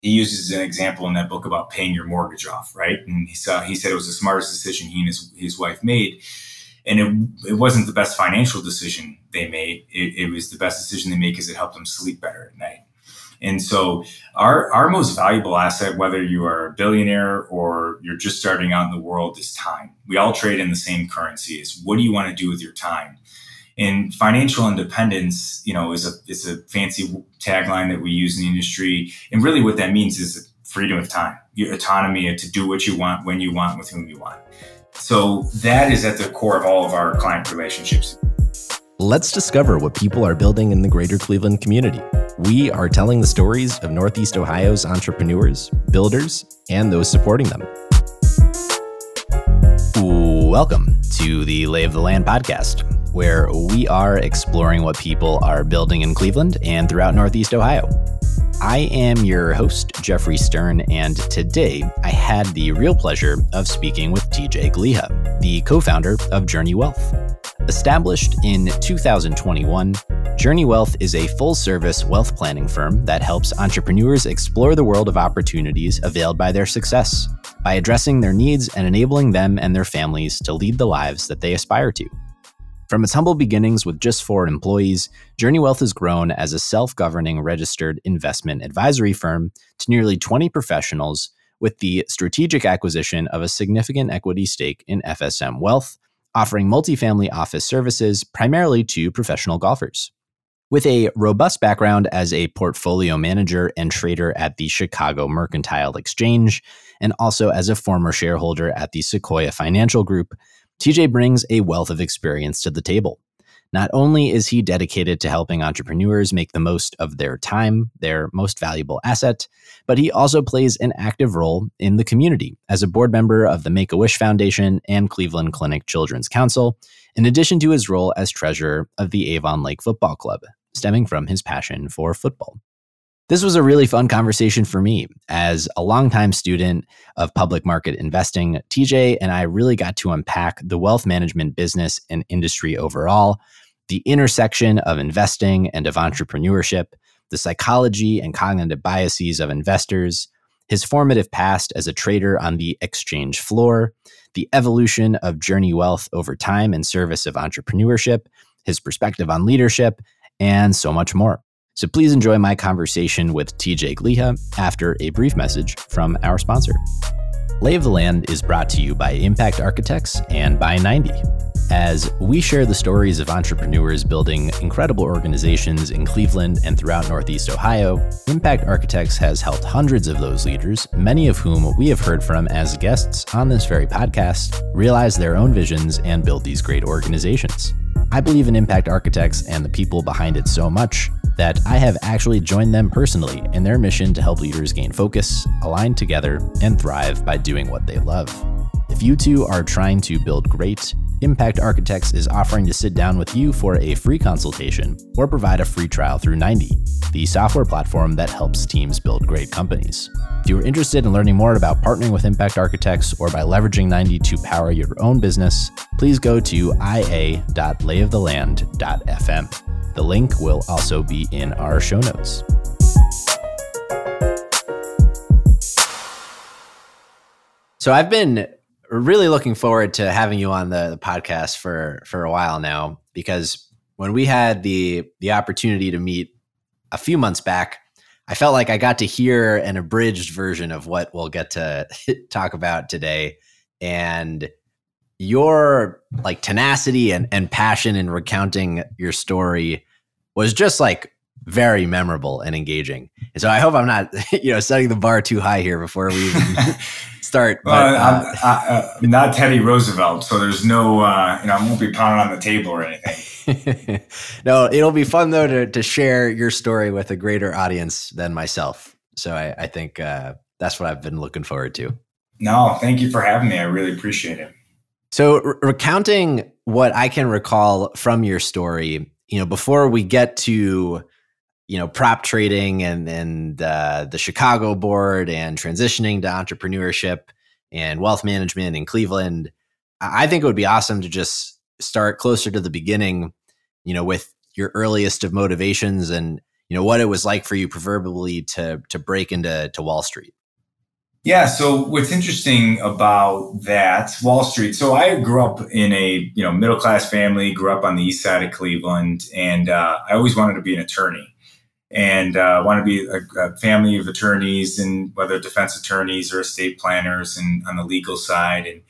he uses an example in that book about paying your mortgage off, right? And he saw he said it was the smartest decision he and his, his wife made. And it, it wasn't the best financial decision they made. It, it was the best decision they made because it helped them sleep better at night. And so our our most valuable asset, whether you are a billionaire or you're just starting out in the world, is time. We all trade in the same currency. Is what do you want to do with your time? And financial independence, you know, is a is a fancy tagline that we use in the industry. And really, what that means is freedom of time, your autonomy to do what you want, when you want, with whom you want. So that is at the core of all of our client relationships. Let's discover what people are building in the greater Cleveland community. We are telling the stories of Northeast Ohio's entrepreneurs, builders, and those supporting them. Welcome to the Lay of the Land podcast, where we are exploring what people are building in Cleveland and throughout Northeast Ohio. I am your host, Jeffrey Stern, and today I had the real pleasure of speaking with TJ Gliha, the co founder of Journey Wealth. Established in 2021, Journey Wealth is a full service wealth planning firm that helps entrepreneurs explore the world of opportunities availed by their success by addressing their needs and enabling them and their families to lead the lives that they aspire to. From its humble beginnings with just four employees, Journey Wealth has grown as a self governing registered investment advisory firm to nearly 20 professionals with the strategic acquisition of a significant equity stake in FSM Wealth, offering multifamily office services primarily to professional golfers. With a robust background as a portfolio manager and trader at the Chicago Mercantile Exchange, and also as a former shareholder at the Sequoia Financial Group, TJ brings a wealth of experience to the table. Not only is he dedicated to helping entrepreneurs make the most of their time, their most valuable asset, but he also plays an active role in the community as a board member of the Make a Wish Foundation and Cleveland Clinic Children's Council, in addition to his role as treasurer of the Avon Lake Football Club, stemming from his passion for football. This was a really fun conversation for me. As a longtime student of public market investing, TJ and I really got to unpack the wealth management business and industry overall, the intersection of investing and of entrepreneurship, the psychology and cognitive biases of investors, his formative past as a trader on the exchange floor, the evolution of Journey Wealth over time in service of entrepreneurship, his perspective on leadership, and so much more. So please enjoy my conversation with TJ Gliha after a brief message from our sponsor. Lay of the Land is brought to you by Impact Architects and by 90. As we share the stories of entrepreneurs building incredible organizations in Cleveland and throughout Northeast Ohio, Impact Architects has helped hundreds of those leaders, many of whom we have heard from as guests on this very podcast, realize their own visions and build these great organizations. I believe in Impact Architects and the people behind it so much that I have actually joined them personally in their mission to help leaders gain focus, align together, and thrive by doing what they love. If you too are trying to build great, Impact Architects is offering to sit down with you for a free consultation or provide a free trial through 90, the software platform that helps teams build great companies. If you are interested in learning more about partnering with Impact Architects or by leveraging 90 to power your own business, please go to ia.layoftheland.fm. The link will also be in our show notes. So I've been really looking forward to having you on the, the podcast for for a while now because when we had the the opportunity to meet a few months back, I felt like I got to hear an abridged version of what we'll get to talk about today. And your like tenacity and, and passion in recounting your story was just like very memorable and engaging. And so I hope I'm not, you know, setting the bar too high here before we even start. But, well, uh, I, am not Teddy Roosevelt, so there's no, uh, you know, I won't be pounding on the table or anything. no, it'll be fun though to, to share your story with a greater audience than myself. So I, I think uh, that's what I've been looking forward to. No, thank you for having me. I really appreciate it. So, recounting what I can recall from your story, you know, before we get to, you know, prop trading and and uh, the Chicago board and transitioning to entrepreneurship and wealth management in Cleveland, I think it would be awesome to just start closer to the beginning, you know, with your earliest of motivations and you know what it was like for you, proverbially, to to break into to Wall Street. Yeah. So what's interesting about that Wall Street? So I grew up in a you know middle class family. Grew up on the east side of Cleveland, and uh, I always wanted to be an attorney, and uh, wanted to be a, a, family of attorneys, and whether defense attorneys or estate planners, and on the legal side. And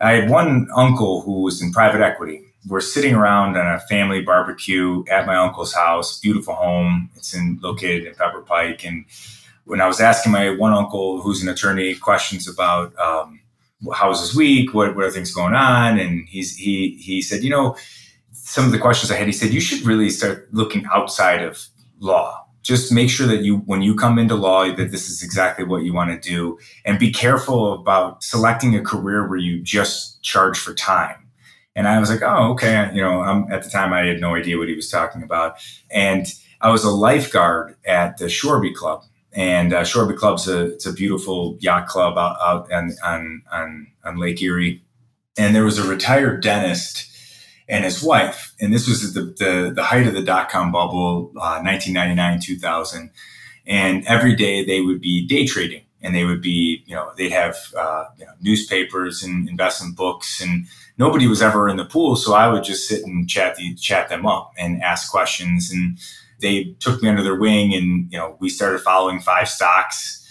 I had one uncle who was in private equity. We're sitting around on a family barbecue at my uncle's house, beautiful home. It's in located in Pepper Pike, and when I was asking my one uncle, who's an attorney, questions about um, how was his week, what, what are things going on, and he's he he said, you know, some of the questions I had, he said you should really start looking outside of law. Just make sure that you, when you come into law, that this is exactly what you want to do, and be careful about selecting a career where you just charge for time. And I was like, oh, okay. You know, I'm, at the time I had no idea what he was talking about, and I was a lifeguard at the Shoreby Club and uh, Shoreby Club's a it's a beautiful yacht club out, out on, on on on Lake Erie, and there was a retired dentist and his wife, and this was the the, the height of the dot com bubble, uh, 1999 2000, and every day they would be day trading, and they would be you know they'd have uh, you know, newspapers and investment books. And nobody was ever in the pool so i would just sit and chat the, chat them up and ask questions. And they took me under their wing and you know we started following five stocks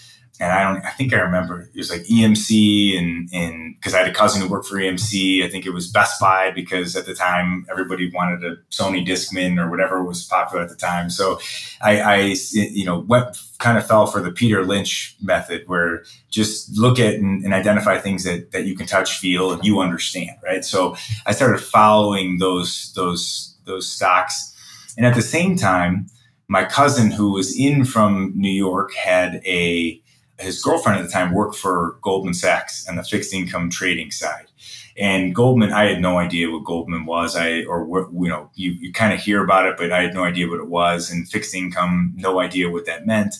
and I don't I think I remember it was like EMC and and because I had a cousin who worked for EMC I think it was Best Buy because at the time everybody wanted a Sony Discman or whatever was popular at the time. So I, I you know went kind of fell for the Peter Lynch method where just look at and, and identify things that that you can touch feel and you understand right? So I started following those those those stocks. And at the same time, my cousin who was in from New York had a his girlfriend at the time worked for Goldman Sachs and the fixed income trading side. And Goldman, I had no idea what Goldman was. I or what you know, you, you kind of hear about it, but I had no idea what it was. And fixed income, no idea what that meant.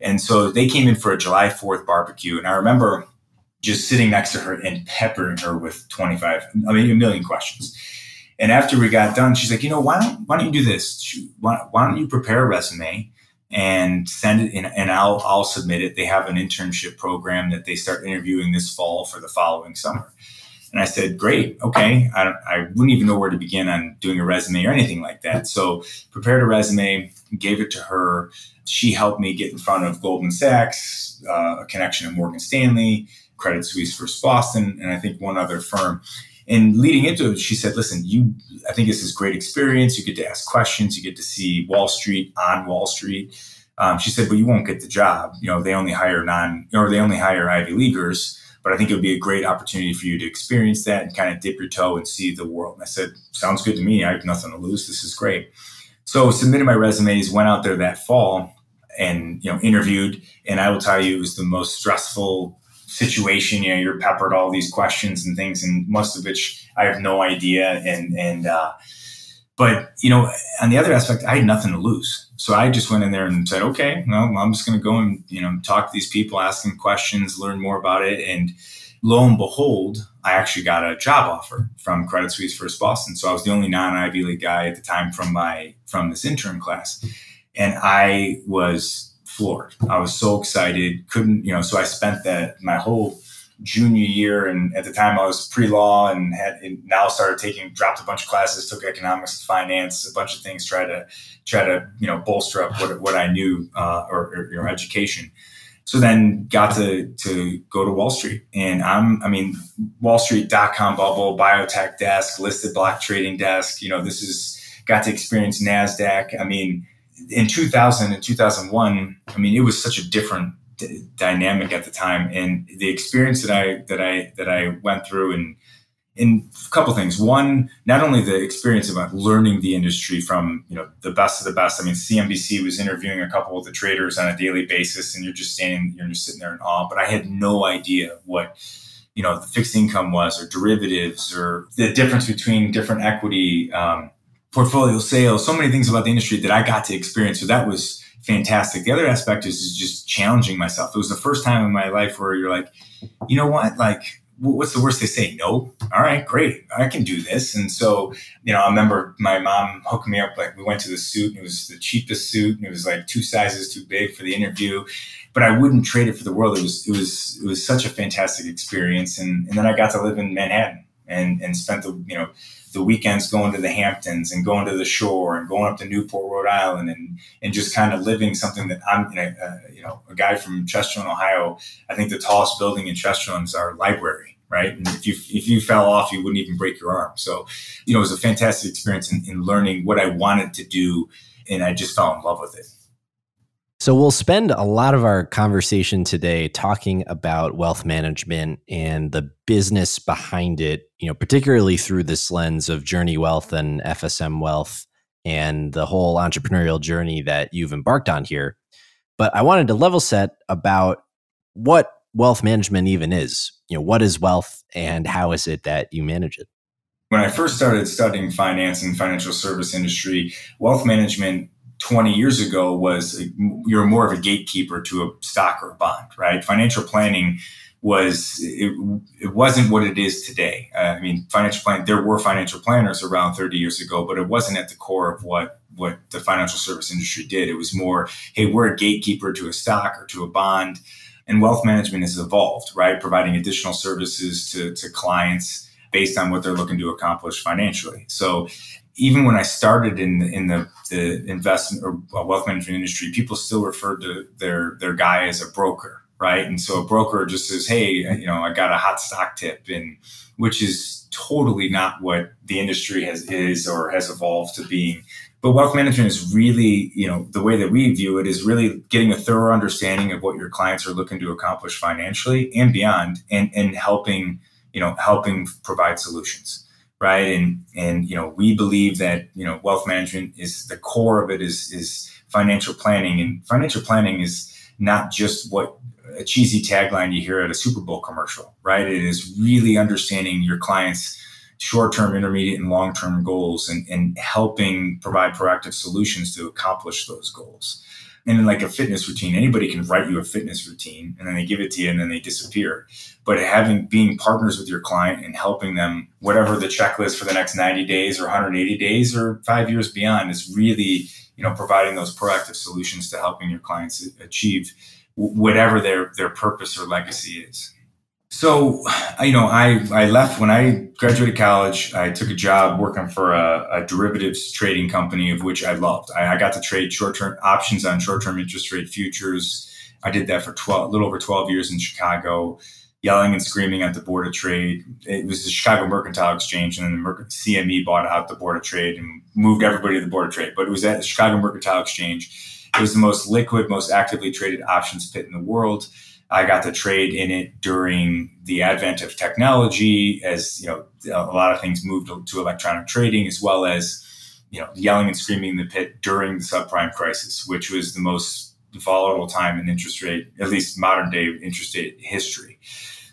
And so they came in for a July 4th barbecue. And I remember just sitting next to her and peppering her with 25, I mean, a million questions. And after we got done, she's like, you know, why don't why don't you do this? Why, why don't you prepare a resume and send it in, and I'll I'll submit it. They have an internship program that they start interviewing this fall for the following summer. And I said, great, okay. I, I wouldn't even know where to begin on doing a resume or anything like that. So prepared a resume, gave it to her. She helped me get in front of Goldman Sachs, uh, a connection at Morgan Stanley, Credit Suisse First Boston, and I think one other firm. And leading into it, she said, listen, you, I think this is a great experience. You get to ask questions. You get to see Wall Street on Wall Street. Um, she said, but you won't get the job. You know, they only hire non, or they only hire Ivy Leaguers. But I think it would be a great opportunity for you to experience that and kind of dip your toe and see the world. And I said, sounds good to me. I have nothing to lose. This is great. So submitted my resumes, went out there that fall and, you know, interviewed. And I will tell you, it was the most stressful situation. You know, you're peppered all these questions and things, and most of which I have no idea. And and uh, but you know, on the other aspect, I had nothing to lose, so I just went in there and said, okay, well, I'm just going to go and you know talk to these people, ask them questions, learn more about it, and lo and behold, I actually got a job offer from Credit Suisse First Boston. So I was the only non Ivy League guy at the time from my from this intern class, and I was floored. I was so excited, couldn't, you know, so I spent that my whole junior year and at the time I was pre-law and had and now started taking dropped a bunch of classes, took economics finance, a bunch of things, try to try to, you know, bolster up what, what I knew uh, or, or your education. So then got to to go to Wall Street. And I'm I mean, Wall Street dot com bubble, biotech desk, listed block trading desk, you know, this is got to experience NASDAQ. I mean, in 2000 and 2001, I mean, it was such a different d- dynamic at the time, and the experience that I that I that I went through, and in a couple things. One, not only the experience about learning the industry from you know the best of the best. I mean, CNBC was interviewing a couple of the traders on a daily basis, and you're just standing, you're just sitting there in awe. But I had no idea what you know the fixed income was, or derivatives, or the difference between different equity. Um, portfolio sales, so many things about the industry that I got to experience. So that was fantastic. The other aspect is, is just challenging myself. It was the first time in my life where you're like, you know what? Like what's the worst they say? No. All right, great. I can do this. And so, you know, I remember my mom hooked me up. Like we went to the suit and it was the cheapest suit and it was like two sizes too big for the interview, but I wouldn't trade it for the world. It was, it was, it was such a fantastic experience. And, and then I got to live in Manhattan and, and spent the, you know, the weekends going to the Hamptons and going to the shore and going up to Newport, Rhode Island, and and just kind of living something that I'm, you know, uh, you know, a guy from Chesterland, Ohio. I think the tallest building in Chesterland is our library, right? And if you if you fell off, you wouldn't even break your arm. So, you know, it was a fantastic experience in, in learning what I wanted to do, and I just fell in love with it. So, we'll spend a lot of our conversation today talking about wealth management and the business behind it, you know, particularly through this lens of Journey Wealth and FSM Wealth and the whole entrepreneurial journey that you've embarked on here. But I wanted to level set about what wealth management even is. You know, what is wealth and how is it that you manage it? When I first started studying finance and financial service industry, wealth management 20 years ago was you're more of a gatekeeper to a stock or a bond, right? Financial planning was it, it wasn't what it is today. Uh, I mean, financial planning. There were financial planners around 30 years ago, but it wasn't at the core of what what the financial service industry did. It was more, hey, we're a gatekeeper to a stock or to a bond, and wealth management has evolved, right? Providing additional services to to clients based on what they're looking to accomplish financially. So even when I started in the, in the, the investment or wealth management industry, people still referred to their their guy as a broker, right? And so a broker just says, "Hey, you know, I got a hot stock tip," and which is totally not what the industry has is or has evolved to being. But wealth management is really, you know, the way that we view it is really getting a thorough understanding of what your clients are looking to accomplish financially and beyond, and and helping, you know, helping provide solutions right? And and you know, we believe that you know wealth management is the core of it is is financial planning, and financial planning is not just what a cheesy tagline you hear at a Super Bowl commercial, right? It is really understanding your clients' short-term, intermediate, and long-term goals, and and helping provide proactive solutions to accomplish those goals and like a fitness routine. Anybody can write you a fitness routine and then they give it to you and then they disappear. But having being partners with your client and helping them whatever the checklist for the next 90 days or 180 days or five years beyond is really you know providing those proactive solutions to helping your clients achieve whatever their their purpose or legacy is so, you know, I, I left when I graduated college. I took a job working for a, a derivatives trading company, of which I loved. I, I got to trade short term options on short term interest rate futures. I did that for 12, a little over 12 years in Chicago, yelling and screaming at the Board of Trade. It was the Chicago Mercantile Exchange, and then the CME bought out the Board of Trade and moved everybody to the Board of Trade. But it was at the Chicago Mercantile Exchange. It was the most liquid, most actively traded options pit in the world I got to trade in it during the advent of technology, as you know, a lot of things moved to electronic trading, as well as you know, yelling and screaming in the pit during the subprime crisis, which was the most volatile time in interest rate, at least modern day interest rate history.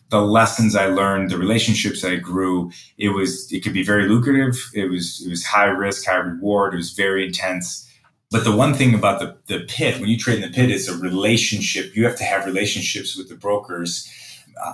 The lessons I learned, the relationships I grew, it was it could be very lucrative. It was it was high risk, high reward. It was very intense but the one thing about the, the pit, when you trade in the pit, is a relationship. You have to have relationships with the brokers.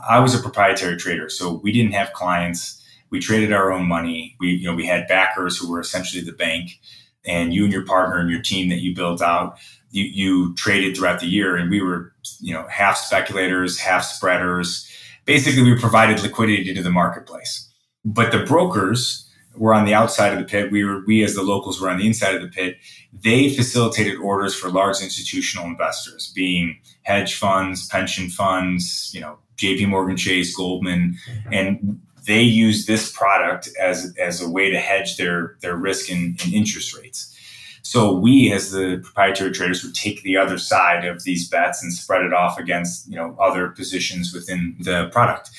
I was a proprietary trader, so we didn't have clients. We traded our own money. We, you know, we had backers who were essentially the bank, and you and your partner and your team that you built out, you, you traded throughout the year, and we were, you know, half speculators, half spreaders. Basically, we provided liquidity to the marketplace. But the brokers, were on the outside of the pit. We were we as the locals were on the inside of the pit. They facilitated orders for large institutional investors, being hedge funds, pension funds, you know, J.P. Morgan Chase, Goldman, and they used this product as as a way to hedge their their risk in, in interest rates. So we, as the proprietary traders, would take the other side of these bets and spread it off against you know other positions within the product.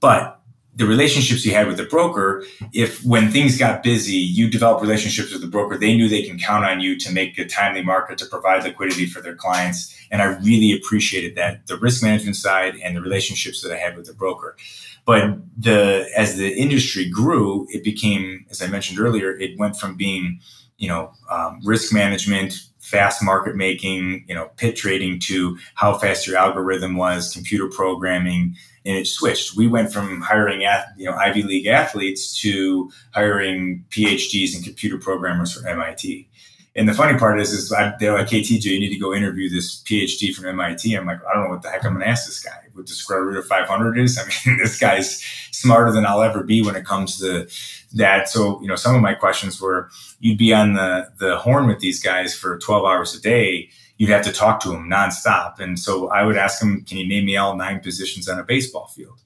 But the relationships you had with the broker, if when things got busy, you develop relationships with the broker, they knew they can count on you to make a timely market to provide liquidity for their clients. And I really appreciated that the risk management side and the relationships that I had with the broker. But the as the industry grew, it became, as I mentioned earlier, it went from being, you know, um, risk management, fast market making, you know, pit trading to how fast your algorithm was, computer programming, and it switched. We went from hiring you know Ivy League athletes to hiring PhDs and computer programmers from MIT. And the funny part is, is I, they're like, "Hey, TJ, you need to go interview this PhD from MIT." I'm like, "I don't know what the heck I'm going to ask this guy. What the square root of 500 is?" I mean, this guy's smarter than I'll ever be when it comes to that. So, you know, some of my questions were, you'd be on the the horn with these guys for 12 hours a day you'd have to talk to him nonstop. And so I would ask him, can you name me all nine positions on a baseball field?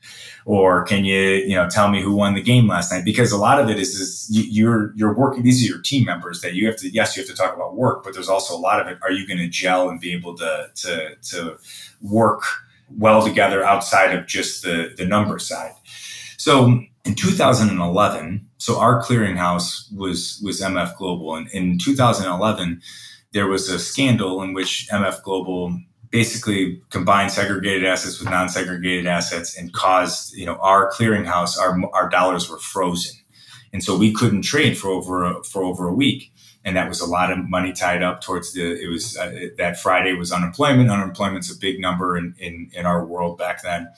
Or can you, you know, tell me who won the game last night? Because a lot of it is, is you're, you're working, these are your team members that you have to, yes, you have to talk about work, but there's also a lot of it. Are you going to gel and be able to, to, to work well together outside of just the, the number side? So in 2011, so our clearinghouse was, was MF Global. And in 2011, there was a scandal in which MF Global basically combined segregated assets with non-segregated assets and caused you know our clearinghouse our our dollars were frozen. And so we couldn't trade for over a, for over a week. And that was a lot of money tied up towards the it was uh, that friday was unemployment. Unemployment's a big number in, in in our world back then.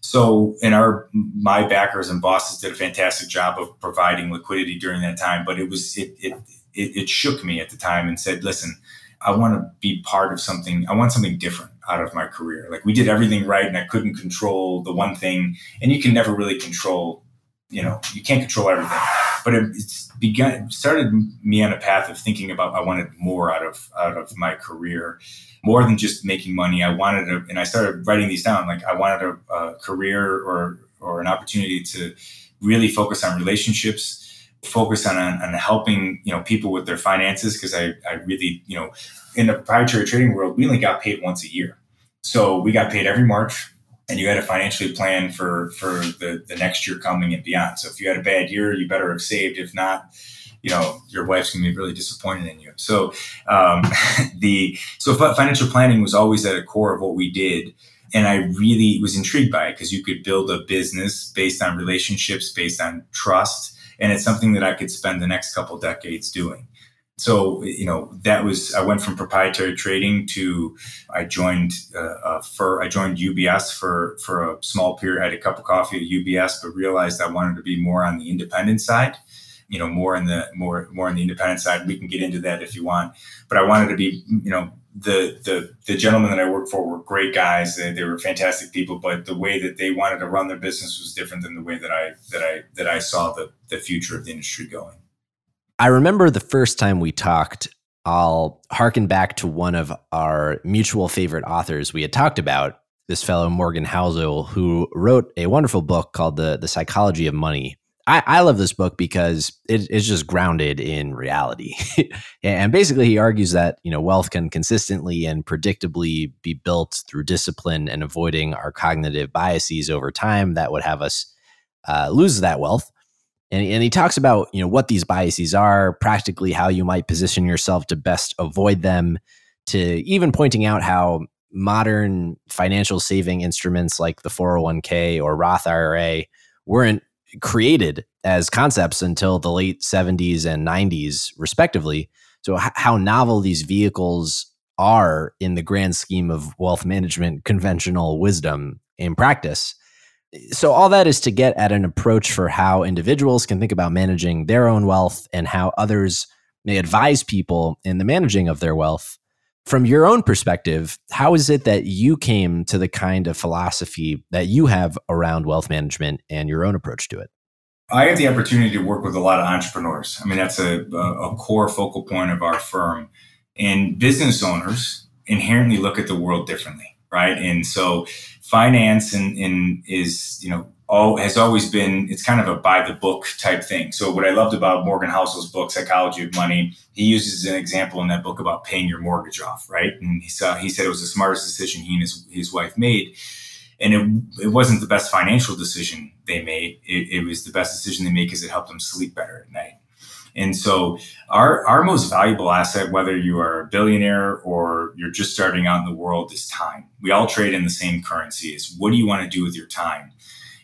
So and our my backers and bosses did a fantastic job of providing liquidity during that time but it was it, it it, it shook me at the time and said, listen, I want to be part of something. I want something different out of my career. Like we did everything right and I couldn't control the one thing. And you can never really control, you know, you can't control everything. But it, it's begun started me on a path of thinking about I wanted more out of out of my career, more than just making money. I wanted to, and I started writing these down. Like I wanted a, a career or or an opportunity to really focus on relationships focus on, on helping you know people with their finances because I, I really you know in the proprietary trading world we only got paid once a year. So we got paid every march and you had to financially plan for for the, the next year coming and beyond. So if you had a bad year you better have saved. If not you know your wife's gonna be really disappointed in you. So um, the so financial planning was always at the core of what we did and I really was intrigued by it because you could build a business based on relationships, based on trust, and it's something that I could spend the next couple decades doing. So you know that was I went from proprietary trading to I joined uh, for I joined UBS for for a small period. I had a cup of coffee at UBS, but realized I wanted to be more on the independent side you know more in the more more on the independent side we can get into that if you want but i wanted to be you know the the the gentlemen that I worked for were great guys. They, they, were fantastic people, but the way that they wanted to run their business was different than the way that I that I that I saw the the future of the industry going. I remember the first time we talked. I'll harken back to one of our mutual favorite authors we had talked about. This fellow Morgan Housel, who wrote a wonderful book called the the Psychology of Money, I, I love this book because it, it's just grounded in reality. and basically, he argues that you know wealth can consistently and predictably be built through discipline and avoiding our cognitive biases over time that would have us uh, lose that wealth. And, and he talks about you know what these biases are, practically how you might position yourself to best avoid them, to even pointing out how modern financial saving instruments like the 401k or Roth IRA weren't created as concepts until the late 70s and 90s, respectively. So, h- how novel these vehicles are in the grand scheme of wealth management conventional wisdom in practice. So, all that is to get at an approach for how individuals can think about managing their own wealth and how others may advise people in the managing of their wealth. From your own perspective, how is it that you came to the kind of philosophy that you have around wealth management and your own approach to it? I have the opportunity to work with a lot of entrepreneurs. I mean, that's a, a core focal point of our firm. And business owners inherently look at the world differently, right? And so finance and, and is, you know, all has always been it's kind of a by the book type thing. So what I loved about Morgan Housel's book, Psychology of Money, he uses an example in that book about paying your mortgage off, right? And he saw he said it was the smartest decision he and his, his wife made. And it, it wasn't the best financial decision they made. It, it was the best decision they made because it helped them sleep better at night. And so our, our most valuable asset, whether you are a billionaire or you're just starting out in the world, is time. We all trade in the same currency. Is what do you want to do with your time?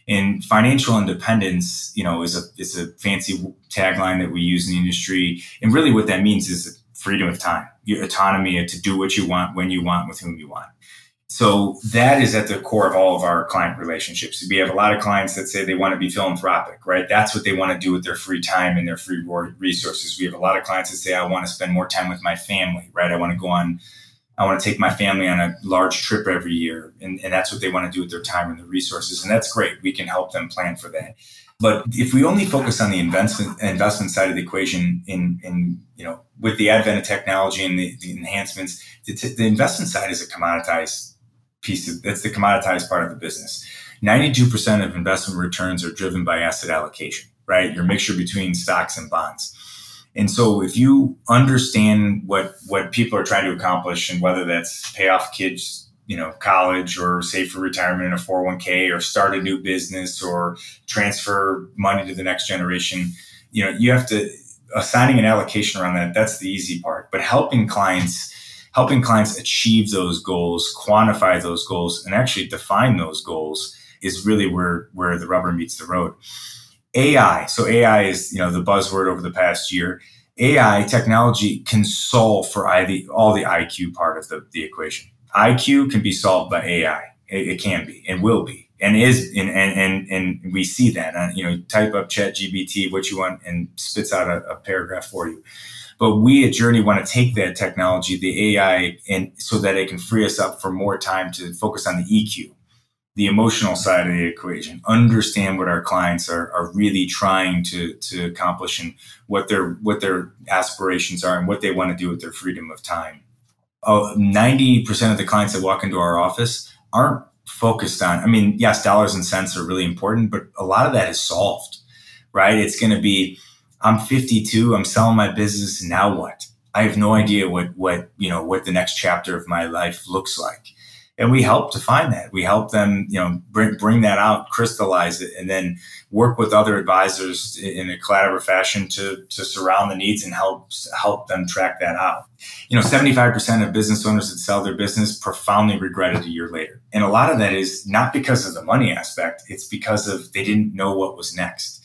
And financial independence, you know, is a is a fancy tagline that we use in the industry. And really, what that means is freedom of time, your autonomy to do what you want, when you want, with whom you want. So that is at the core of all of our client relationships. We have a lot of clients that say they want to be philanthropic, right? That's what they want to do with their free time and their free resources. We have a lot of clients that say, I want to spend more time with my family, right? I want to go on, I want to take my family on a large trip every year. And, and that's what they want to do with their time and their resources. And that's great. We can help them plan for that. But if we only focus on the investment investment side of the equation, in in you know, with the advent of technology and the, the enhancements, the, the investment side is a commoditized piece of that's the commoditized part of the business. 92% of investment returns are driven by asset allocation, right? Your mixture between stocks and bonds. And so if you understand what what people are trying to accomplish and whether that's pay off kids, you know, college or save for retirement in a 401k or start a new business or transfer money to the next generation, you know, you have to assigning an allocation around that, that's the easy part. But helping clients helping clients achieve those goals, quantify those goals, and actually define those goals is really where where the rubber meets the road. AI. So AI is you know the buzzword over the past year. AI technology can solve for all the IQ part of the, the equation. IQ can be solved by AI. It, it can be and will be and is and and and, we see that. Uh, you know, type up Chat GPT what you want and spits out a, a paragraph for you. But we at Journey want to take that technology, the AI, and so that it can free us up for more time to focus on the EQ, the emotional side of the equation, understand what our clients are, are really trying to, to accomplish and what their what their aspirations are and what they want to do with their freedom of time. Oh, 90% of the clients that walk into our office aren't focused on, I mean, yes, dollars and cents are really important, but a lot of that is solved, right? It's going to be I'm 52. I'm selling my business. Now what? I have no idea what what you know what the next chapter of my life looks like. And we help define that. We help them, you know, bring bring that out, crystallize it, and then work with other advisors in a collaborative fashion to to surround the needs and help help them track that out. You know, 75% of business owners that sell their business profoundly regret it a year later. And a lot of that is not because of the money aspect, it's because of they didn't know what was next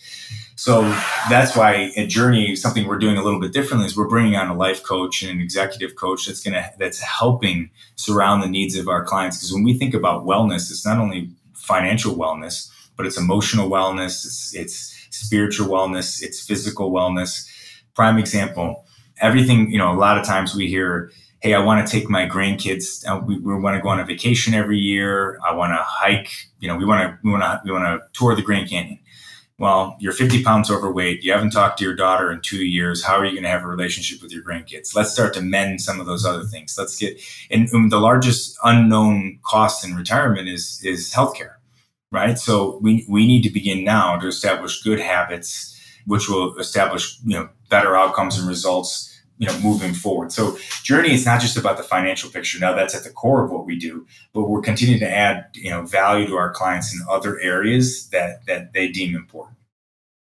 so that's why at Journey, something we're doing a little bit differently is we're bringing on a life coach and an executive coach that's gonna that's helping surround the needs of our clients. Because when we think about wellness, it's not only financial wellness, but it's emotional wellness, it's, it's spiritual wellness, it's physical wellness. Prime example, everything you know. A lot of times we hear hey, I want to take my grandkids. Uh, we, we want to go on a vacation every year. I want to hike. You know, we want to we want to we want to tour the Grand Canyon well, you're 50 pounds overweight. You haven't talked to your daughter in two years. How are you going to have a relationship with your grandkids? Let's start to mend some of those other things. Let's get, and, and the largest unknown cost in retirement is, is healthcare, right? So we, we need to begin now to establish good habits, which will establish, you know, better outcomes and results you know moving forward. So journey is not just about the financial picture. Now that's at the core of what we do but we're continuing to add you know value to our clients in other areas that that they deem important.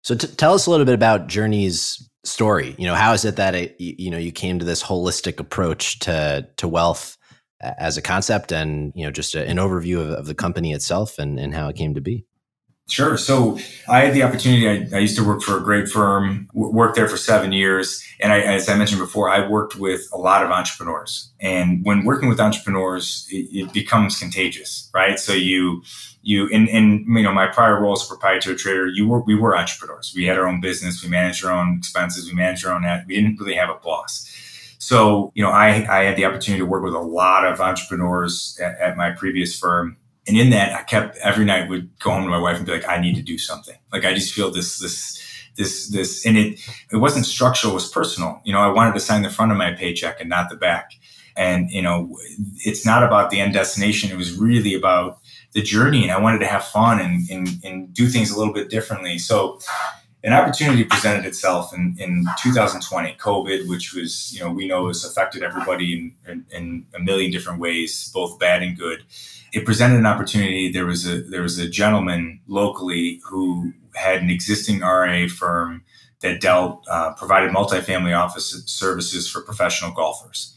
So t- tell us a little bit about journey's story. You know how is it that it, you know you came to this holistic approach to to wealth as a concept and you know just a, an overview of, of the company itself and, and how it came to be Sure. So I had the opportunity. I, I, used to work for a great firm, w- worked there for seven years. And I, as I mentioned before, I worked with a lot of entrepreneurs. And when working with entrepreneurs, it, it becomes contagious, right? So you, you, in, in, you know, my prior role as a proprietary trader, you were, we were entrepreneurs. We had our own business. We managed our own expenses. We managed our own, we didn't really have a boss. So, you know, I, I had the opportunity to work with a lot of entrepreneurs at, at my previous firm and in that, I kept every night would go home to my wife and be like, I need to do something. Like I just feel this, this, this, this, and it, it wasn't structural, it was personal. You know, I wanted to sign the front of my paycheck and not the back. And, you know, it's not about the end destination. It was really about the journey. And I wanted to have fun and, and, and do things a little bit differently. So an opportunity presented itself in, in 2020, COVID, which was, you know, we know has affected everybody in, in, in a million different ways, both bad and good it presented an opportunity. There was a there was a gentleman locally who had an existing RA firm that dealt uh, provided multifamily office services for professional golfers.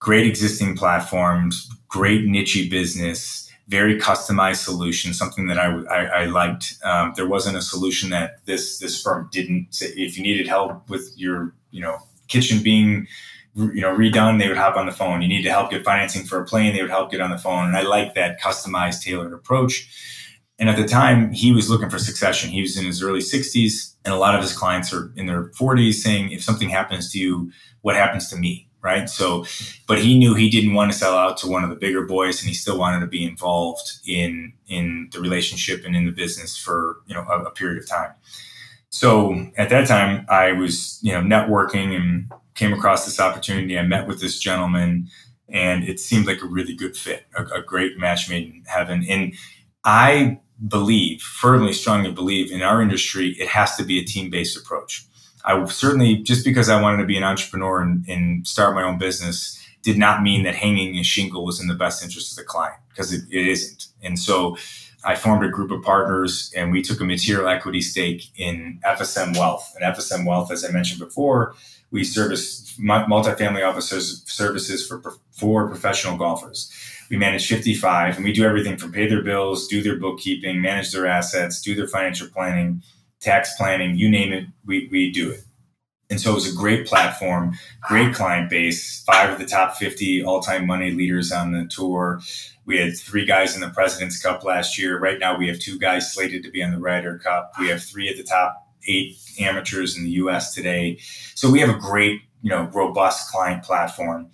Great existing platforms, great niche business, very customized solution. Something that I I, I liked. Um, there wasn't a solution that this this firm didn't. If you needed help with your you know kitchen being you know redone, they would hop on the phone. You need to help get financing for a plane, they would help get on the phone. And I like that customized, tailored approach. And at the time, he was looking for succession. He was in his early 60s, and a lot of his clients are in their 40s saying, if something happens to you, what happens to me? Right. So, but he knew he didn't want to sell out to one of the bigger boys, and he still wanted to be involved in in the relationship and in the business for you know a, a period of time. So at that time, I was you know networking and came across this opportunity. I met with this gentleman, and it seemed like a really good fit, a, a great match made in heaven. And I believe, firmly, strongly believe in our industry, it has to be a team based approach. I certainly, just because I wanted to be an entrepreneur and, and, start my own business, did not mean that hanging a shingle was in the best interest of the client because it, it isn't. And so I formed a group of partners and we took a material equity stake in FSM Wealth. And FSM Wealth, as I mentioned before, we service multifamily office services for, for professional golfers. We manage 55 and we do everything from pay their bills, do their bookkeeping, manage their assets, do their financial planning, tax planning, you name it, we, we do it. And so it was a great platform, great client base, five of the top 50 all time money leaders on the tour. We had three guys in the President's Cup last year. Right now, we have two guys slated to be on the Ryder Cup. We have three at the top eight amateurs in the US today. So we have a great, you know, robust client platform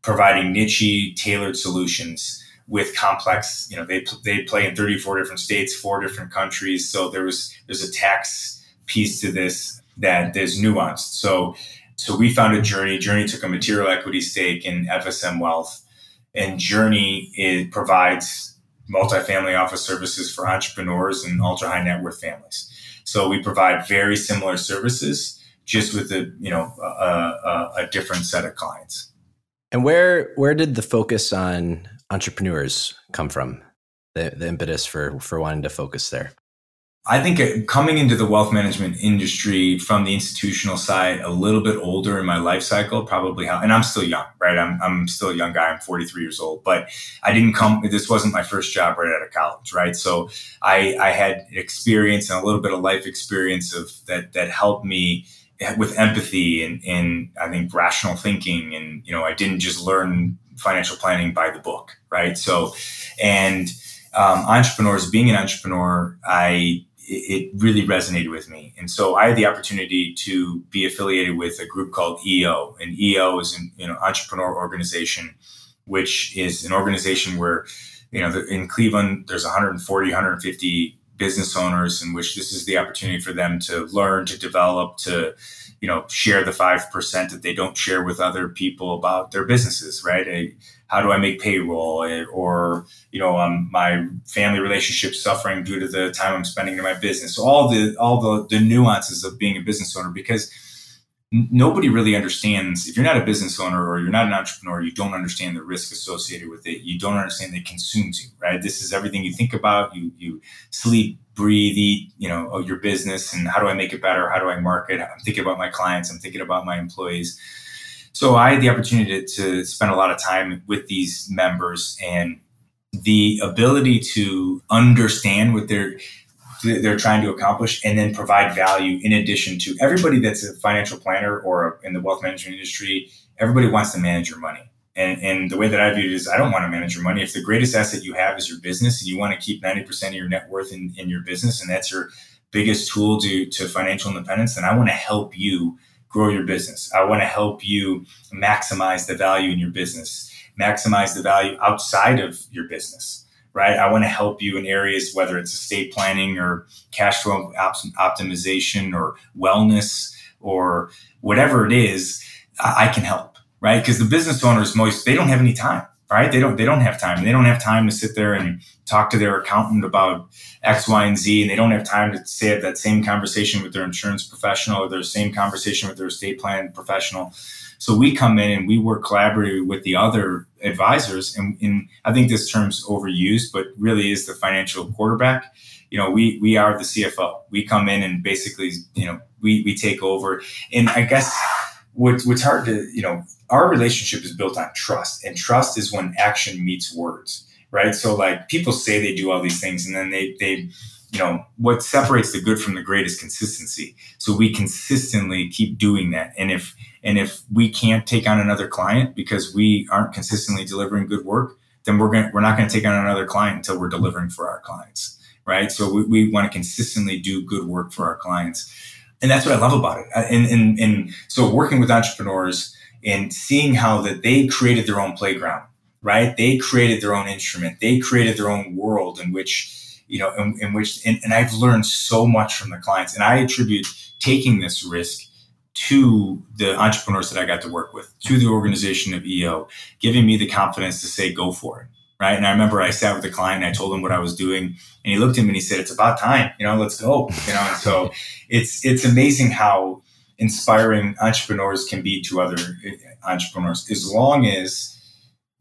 providing niche tailored solutions with complex, you know, they they play in 34 different states, four different countries. So there was there's a tax piece to this that there's nuanced. So so we found a Journey. Journey took a material equity stake in FSM Wealth, and Journey it provides multifamily office services for entrepreneurs and ultra high net worth families. So we provide very similar services, just with a you know a, a, a different set of clients. And where where did the focus on entrepreneurs come from? The, the impetus for for wanting to focus there. I think coming into the wealth management industry from the institutional side, a little bit older in my life cycle, probably how, and I'm still young, right? I'm, I'm still a young guy. I'm 43 years old, but I didn't come, this wasn't my first job right out of college, right? So I, I had experience and a little bit of life experience of that, that helped me with empathy and, and I think rational thinking. And, you know, I didn't just learn financial planning by the book, right? So, and um, entrepreneurs, being an entrepreneur, I it really resonated with me, and so I had the opportunity to be affiliated with a group called EO, and EO is an you know entrepreneur organization, which is an organization where you know in Cleveland there's 140, 150 business owners in which this is the opportunity for them to learn, to develop, to you know share the five percent that they don't share with other people about their businesses right? A, how do i make payroll? Or you know um, my family relationship suffering due to the time i'm spending in my business. So all the all the, the nuances of being a business owner because nobody really understands if you're not a business owner or you're not an entrepreneur you don't understand the risk associated with it. You don't understand that it consumes you right? This is everything you think about. You you sleep breathe eat you know oh, your business and how do i make it better? How do i market? I'm thinking about my clients. I'm thinking about my employees so i had the opportunity to, to spend a lot of time with these members and the ability to understand what they're they're trying to accomplish and then provide value in addition to everybody that's a financial planner or in the wealth management industry. Everybody wants to manage your money. And, and the way that i view it is i don't want to manage your money. If the greatest asset you have is your business and you want to keep 90% of your net worth in, in your business and that's your biggest tool to, to financial independence then i want to help you grow your business i want to help you maximize the value in your business maximize the value outside of your business right? I want to help you in areas, whether it's estate planning or cash flow optimization or wellness or whatever it is, I can help, right? Because the business owners most, they don't have any time, right? They don't, they don't have time. They don't have time to sit there and talk to their accountant about X, Y, and Z. And they don't have time to say that same conversation with their insurance professional or their same conversation with their estate plan professional. So we come in and we work collaboratively with the other advisors. And, and I think this term's overused, but really is the financial quarterback. You know, we we are the CFO. We come in and basically, you know, we we take over. And I guess what's what's hard to, you know, our relationship is built on trust, and trust is when action meets words, right? So like people say they do all these things, and then they they you know what separates the good from the great is consistency. So we consistently keep doing that and if and if we can't take on another client because we aren't consistently delivering good work then we're going we're not going to take on another client until we're delivering for our clients right? So we, we want to consistently do good work for our clients and that's what i love about it and, and and so working with entrepreneurs and seeing how that they created their own playground right they created their own instrument they created their own world in which you know, in, in which, and, and I've learned so much from the clients. And I attribute taking this risk to the entrepreneurs that I got to work with, to the organization of EO, giving me the confidence to say, go for it. Right. And I remember I sat with the client and I told him what I was doing and he looked at me and he said, it's about time, you know, let's go. You know, and so it's, it's amazing how inspiring entrepreneurs can be to other eh, entrepreneurs as long as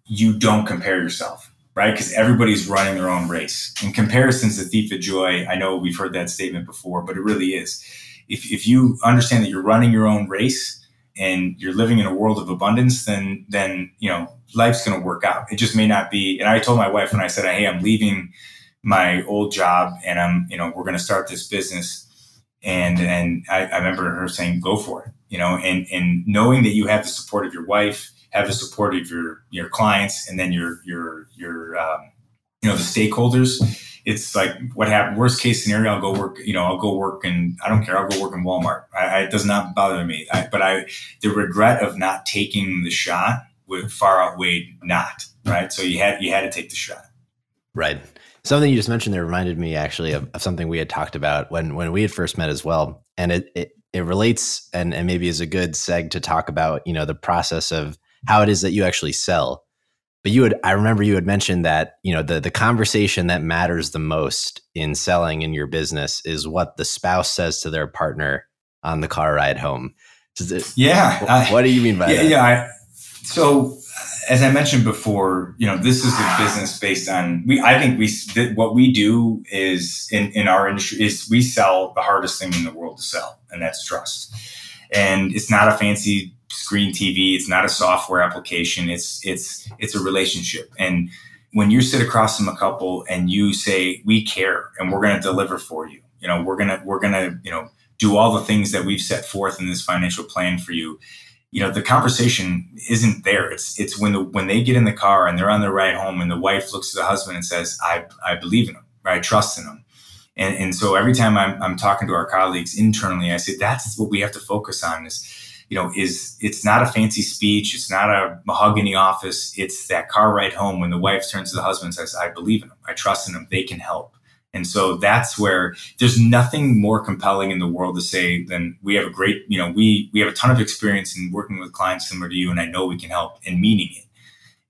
you don't compare yourself right? Because everybody's running their own race. And comparison's the thief of joy. I know we've heard that statement before, but it really is. If, if you understand that you're running your own race and you're living in a world of abundance, then then you know life's going to work out. It just may not be. And I told my wife when I said, "Hey, I'm leaving my old job and I'm you know we're going to start this business." And and I, I remember her saying, "Go for it," you know, and and knowing that you have the support of your wife have the support of your your clients and then your your your um, you know the stakeholders it's like what happened worst case scenario i'll go work you know i'll go work and i don't care i'll go work in walmart. I, I, it does not bother me. I, but i the regret of not taking the shot would far outweighed not right? So you had you had to take the shot. Right. Something you just mentioned there reminded me actually of, of something we had talked about when when we had first met as well. And it, it it relates and, and maybe is a good seg to talk about you know the process of how it is that you actually sell. But you would I remember you had mentioned that, you know, the the conversation that matters the most in selling in your business is what the spouse says to their partner on the car ride home. It, yeah. What, I, what, do you mean by yeah, that? Yeah. I, so as I mentioned before, you know, this is a business based on we. I think we that what we do is in in our industry is we sell the hardest thing in the world to sell, and that's trust. And it's not a fancy screen TV. It's not a software application. It's it's it's a relationship. And when you sit across from a couple and you say, "We care, and we're going to deliver for you," you know, we're gonna we're gonna you know do all the things that we've set forth in this financial plan for you. You know, the conversation isn't there. It's it's when the when they get in the car and they're on their ride home, and the wife looks to the husband and says, "I I believe in him. I trust in him." And, and so every time I'm, I'm talking to our colleagues internally, I say that's what we have to focus on is you know, is it's not a fancy speech. It's not a mahogany office. It's that car ride home when the wife turns to the husband and says, I believe in them. I trust in them. They can help. And so that's where there's nothing more compelling in the world to say than we have a great, you know, we we have a ton of experience in working with clients similar to you, and I know we can help in meaning it.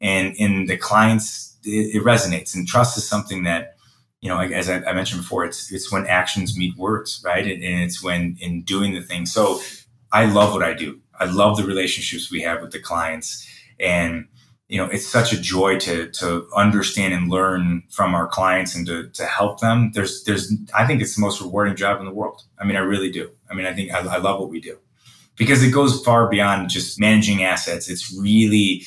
And in the clients, it, it resonates. And trust is something that, you know, as I, mentioned before, it's it's when actions meet words, right? And it's when in doing the thing. So I love what I do. I love the relationships we have with the clients. And, you know, it's such a joy to to understand and learn from our clients and to, to help them. There's there's I think it's the most rewarding job in the world. I mean, I really do. I mean, I think I, I love what we do because it goes far beyond just managing assets. It's really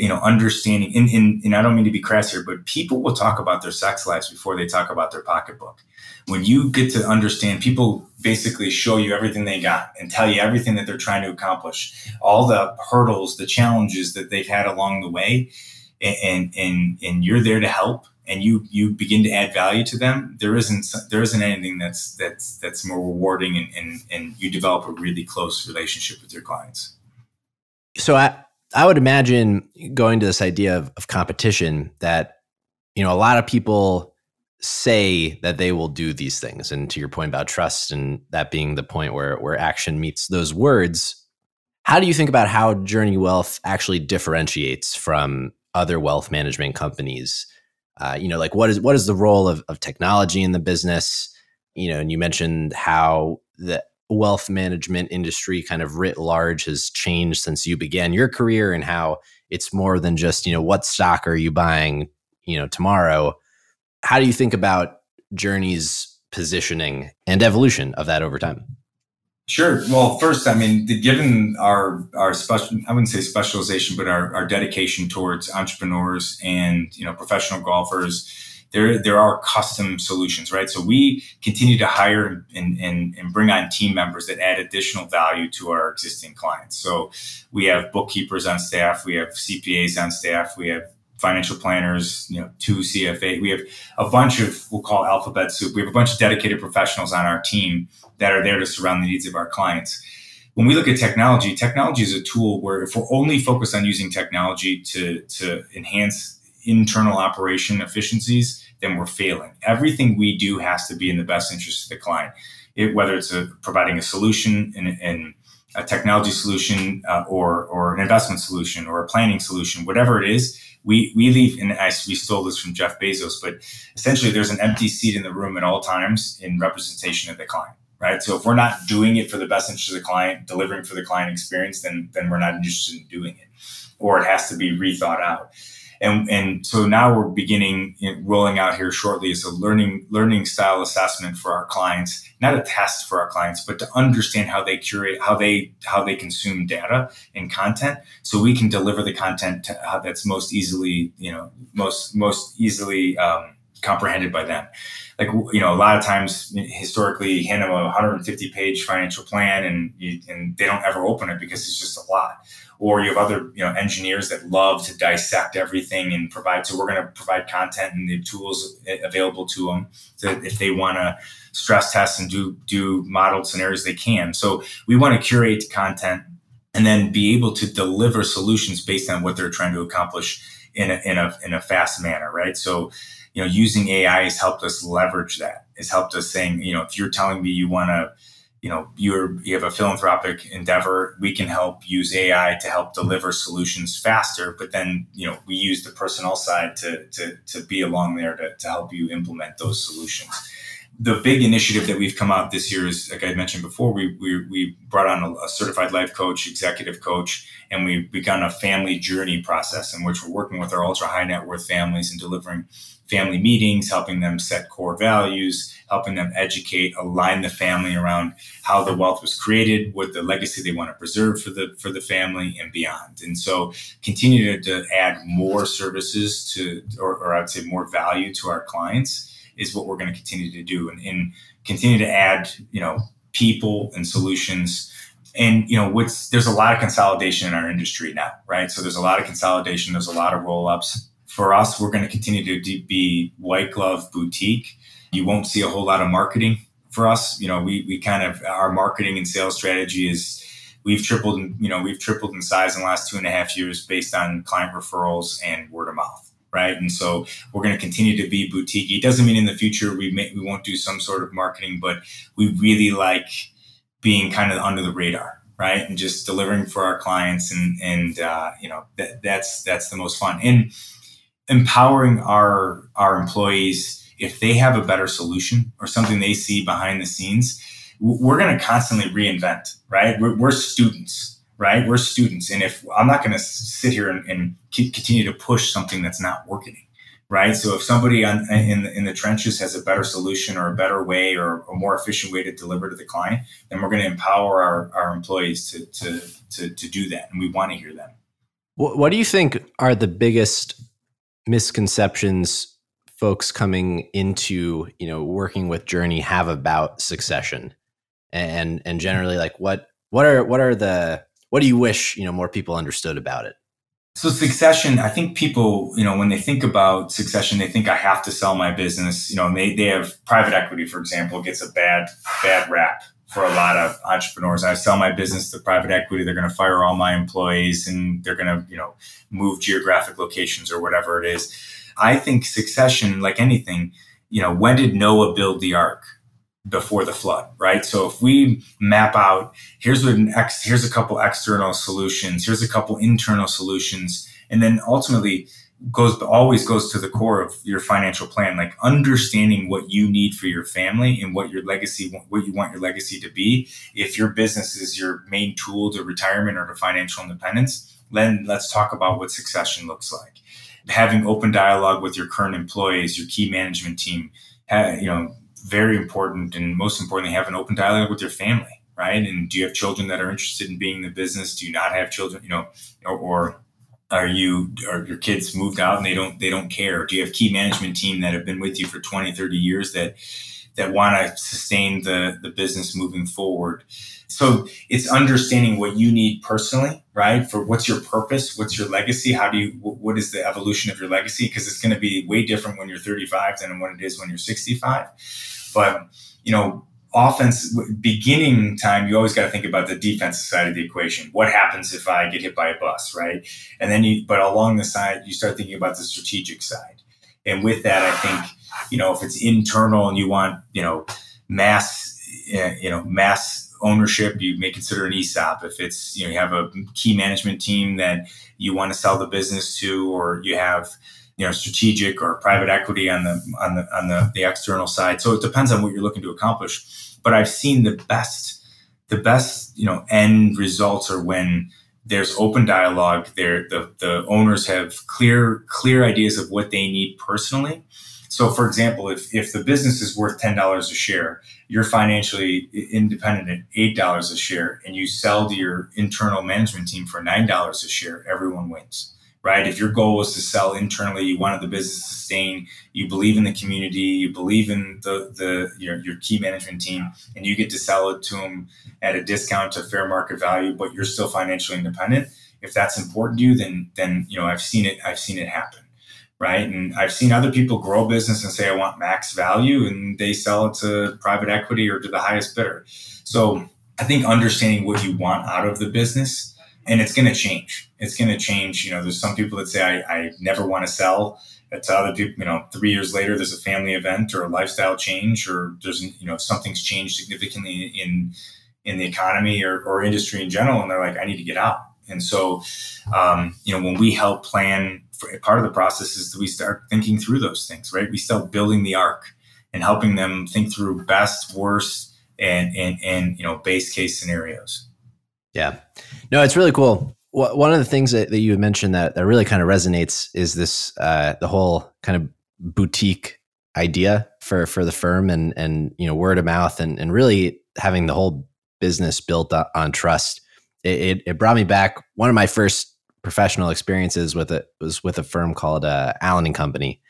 you know, understanding, and, and, and I don't mean to be crass here, but people will talk about their sex lives before they talk about their pocketbook. When you get to understand, people basically show you everything they got and tell you everything that they're trying to accomplish, all the hurdles, the challenges that they've had along the way, and and and you're there to help and you you begin to add value to them there isn't there isn't anything that's that's that's more rewarding and and, and you develop a really close relationship with your clients so I, I would imagine going to this idea of, of competition that, you know, a lot of people say that they will do these things. And to your point about trust and that being the point where, where action meets those words, how do you think about how Journey Wealth actually differentiates from other wealth management companies? Uh, you know, like what is what is the role of, of technology in the business? You know, and you mentioned how the wealth management industry kind of writ large has changed since you began your career and how it's more than just you know what stock are you buying you know tomorrow. How do you think about journey's positioning and evolution of that over time? Sure. Well first i mean given our our special i wouldn't say specialization but our, our dedication towards entrepreneurs and you know professional golfers there there are custom solutions, right? So we continue to hire and, and, and bring on team members that add additional value to our existing clients. So we have bookkeepers on staff, we have CPAs on staff, we have financial planners, you know, two CFA. We have a bunch of we'll call alphabet soup. We have a bunch of dedicated professionals on our team that are there to surround the needs of our clients. When we look at technology, technology is a tool where if we're only focused on using technology to, to enhance internal operation efficiencies, then we're failing. Everything we do has to be in the best interest of the client, it, whether it's a, providing a solution and, and a technology solution uh, or, or an investment solution or a planning solution, whatever it is, we, we leave, and I, we stole this from Jeff Bezos, but essentially there's an empty seat in the room at all times in representation of the client, right? So if we're not doing it for the best interest of the client, delivering for the client experience, then, then we're not interested in doing it, or it has to be rethought out and and so now we're beginning rolling out here shortly is a learning learning style assessment for our clients. Not a test for our clients but to understand how they curate how they how they consume data and content. So we can deliver the content to how that's most easily you know most most easily um, comprehended by them like you know a lot of times historically you hand them a 150 page financial plan and you, and they don't ever open it because it's just a lot. Or you have other you know engineers that love to dissect everything and provide so we're going to provide content and the tools available to them so if they want to stress test and do do modeled scenarios they can. So we want to curate content and then be able to deliver solutions based on what they're trying to accomplish in a, in a, in a fast manner right? So you know using ai has helped us leverage that. Has helped us saying you know if you're telling me you want to you know you're you have a philanthropic endeavor we can help use ai to help deliver solutions faster but then you know we use the personnel side to to, to be along there to, to help you implement those solutions the big initiative that we've come out this year is like i mentioned before we we, we brought on a, a certified life coach executive coach and we've begun a family journey process in which we're working with our ultra high net worth families and delivering family meetings, helping them set core values, helping them educate, align the family around how the wealth was created, what the legacy they want to preserve for the for the family and beyond. And so continue to, add more services to or, or I'd say more value to our clients is what we're going to continue to do and, and continue to add, you know, people and solutions and you know what's there's a lot of consolidation in our industry now right so there's a lot of consolidation there's a lot of roll-ups for us, we're going to continue to be white glove boutique. You won't see a whole lot of marketing for us. You know, we, we kind of, our marketing and sales strategy is we've tripled, you know, we've tripled in size in the last two and a half years based on client referrals and word of mouth. Right. And so we're going to continue to be boutique. It doesn't mean in the future we may, we won't do some sort of marketing, but we really like being kind of under the radar right and just delivering for our clients and and uh, you know that, that's that's the most fun and empowering our our employees if they have a better solution or something they see behind the scenes we're going to constantly reinvent right we're, we're, students right? We're students and if i'm not going to sit here and, and, continue to push something that's not working right? So if somebody on, in, in the trenches has a better solution or a better way or a more efficient way to deliver to the client then we're going to empower our, our employees to, to, to, to do that and we want to hear them. What do you think are the biggest misconceptions folks coming into you know working with journey have about succession? And and generally like what what are what are the what do you wish you know more people understood about it so succession i think people you know when they think about succession they think i have to sell my business you know they, they have private equity for example gets a bad bad rap for a lot of entrepreneurs. I sell my business to private equity. They're going to fire all my employees and they're going to, you know, move geographic locations or whatever it is. I think succession, like anything, you know, when did Noah build the ark? Before the flood, right? So if we map out, here's an ex, here's a couple external solutions, here's a couple internal solutions, and then ultimately goes always goes to the core of your financial plan like understanding what you need for your family and what your legacy what you want your legacy to be if your business is your main tool to retirement or to financial independence then let's talk about what succession looks like having open dialogue with your current employees your key management team you know very important and most importantly have an open dialogue with your family right? And do you have children that are interested in being in the business? Do you not have children you know or, or are you are your kids moved out and they don't they don't care? Do you have key management team that have been with you for 20 30 years that that want to sustain the the business moving forward. So it's understanding what you need personally right? For what's your purpose? What's your legacy? How do you what is the evolution of your legacy? Because it's going to be way different when you're 35 than when it is when you're 65 but you know offense beginning time you always got to think about the defensive side of the equation. What happens if i get hit by a bus right? And then you but along the side you start thinking about the strategic side. And with that i think you know if it's internal and you want you know mass eh, you know mass ownership you may consider an esop if it's you know you have a key management team that you want to sell the business to or you have you know strategic or private equity on the on the on the, the external side. So it depends on what you're looking to accomplish. But i've seen the best the best you know end results are when there's open dialogue there the, the owners have clear clear ideas of what they need personally so for example if, if the business is worth $10 a share you're financially independent at $8 a share and you sell to your internal management team for $9 a share everyone wins right? If your goal was to sell internally, you wanted the business to sustain, you believe in the community, you believe in the the your, your key management team, and you get to sell it to them at a discount to fair market value, but you're still financially independent. If that's important to you, then then you know I've seen it. I've seen it happen, right? And I've seen other people grow business and say I want max value, and they sell it to private equity or to the highest bidder. So I think understanding what you want out of the business and it's going to change. It's going to change. You know, there's some people that say, I, I never want to sell. To other people, you know, three years later, there's a family event or a lifestyle change, or there's, you know, something's changed significantly in in the economy or, or industry in general, and they're like, I need to get out. And so, um, you know, when we help plan, part of the process is that we start thinking through those things, right? We start building the ark and helping them think through best, worst, and and and you know, base case scenarios. Yeah. No, it's really cool. One of the things that, that you mentioned that, that really kind of resonates is this uh, the whole kind of boutique idea for for the firm and and you know word of mouth and and really having the whole business built on trust. It, it, it brought me back. One of my first professional experiences with it was with a firm called uh, Allen and Company,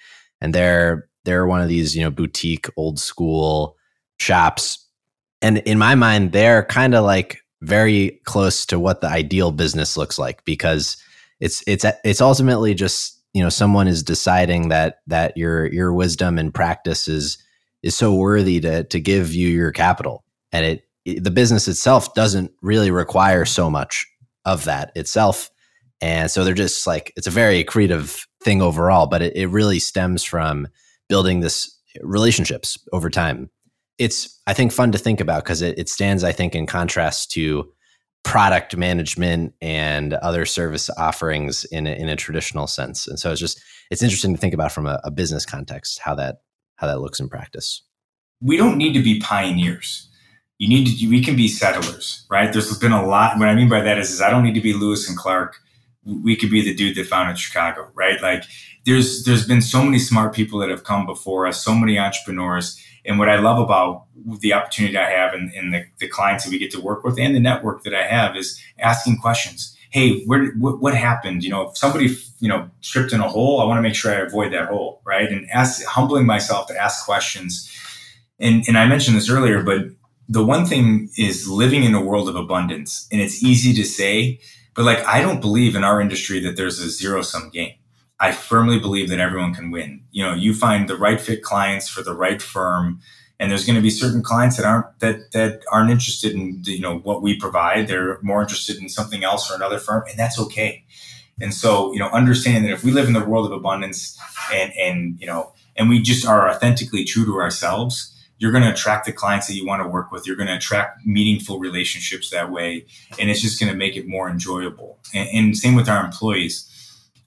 and they're they're one of these you know boutique old school shops. And in my mind, they're kind of like very close to what the ideal business looks like because it's it's it's ultimately just you know someone is deciding that that your your wisdom and practice is is so worthy to to give you your capital. And it, it the business itself doesn't really require so much of that itself and so they're just like it's a very creative thing overall but it, it really stems from building this relationships over time it's I think fun to think about because it, it stands I think in contrast to product management and other service offerings in a, in a traditional sense. And so it's just it's interesting to think about from a, a business context how that how that looks in practice. We don't need to be pioneers. You need to. We can be settlers, right? There's been a lot. What I mean by that is, is I don't need to be Lewis and Clark. We could be the dude that founded Chicago, right? Like there's there's been so many smart people that have come before us, so many entrepreneurs and what I love about the opportunity I have and, and the, the, clients that we get to work with and the network that I have is asking questions. Hey, where what, what happened? You know, if somebody you know tripped in a hole, I want to make sure I avoid that hole, right? And ask, humbling myself to ask questions. And and I mentioned this earlier, but the one thing is living in a world of abundance, and it's easy to say, but like I don't believe in our industry that there's a zero sum game I firmly believe that everyone can win. You know, you find the right fit clients for the right firm, and there's going to be certain clients that aren't that that aren't interested in you know what we provide. They're more interested in something else or another firm, and that's okay. And so, you know, understanding that if we live in the world of abundance and and you know, and we just are authentically true to ourselves, you're going to attract the clients that you want to work with. You're going to attract meaningful relationships that way, and it's just going to make it more enjoyable. And, and same with our employees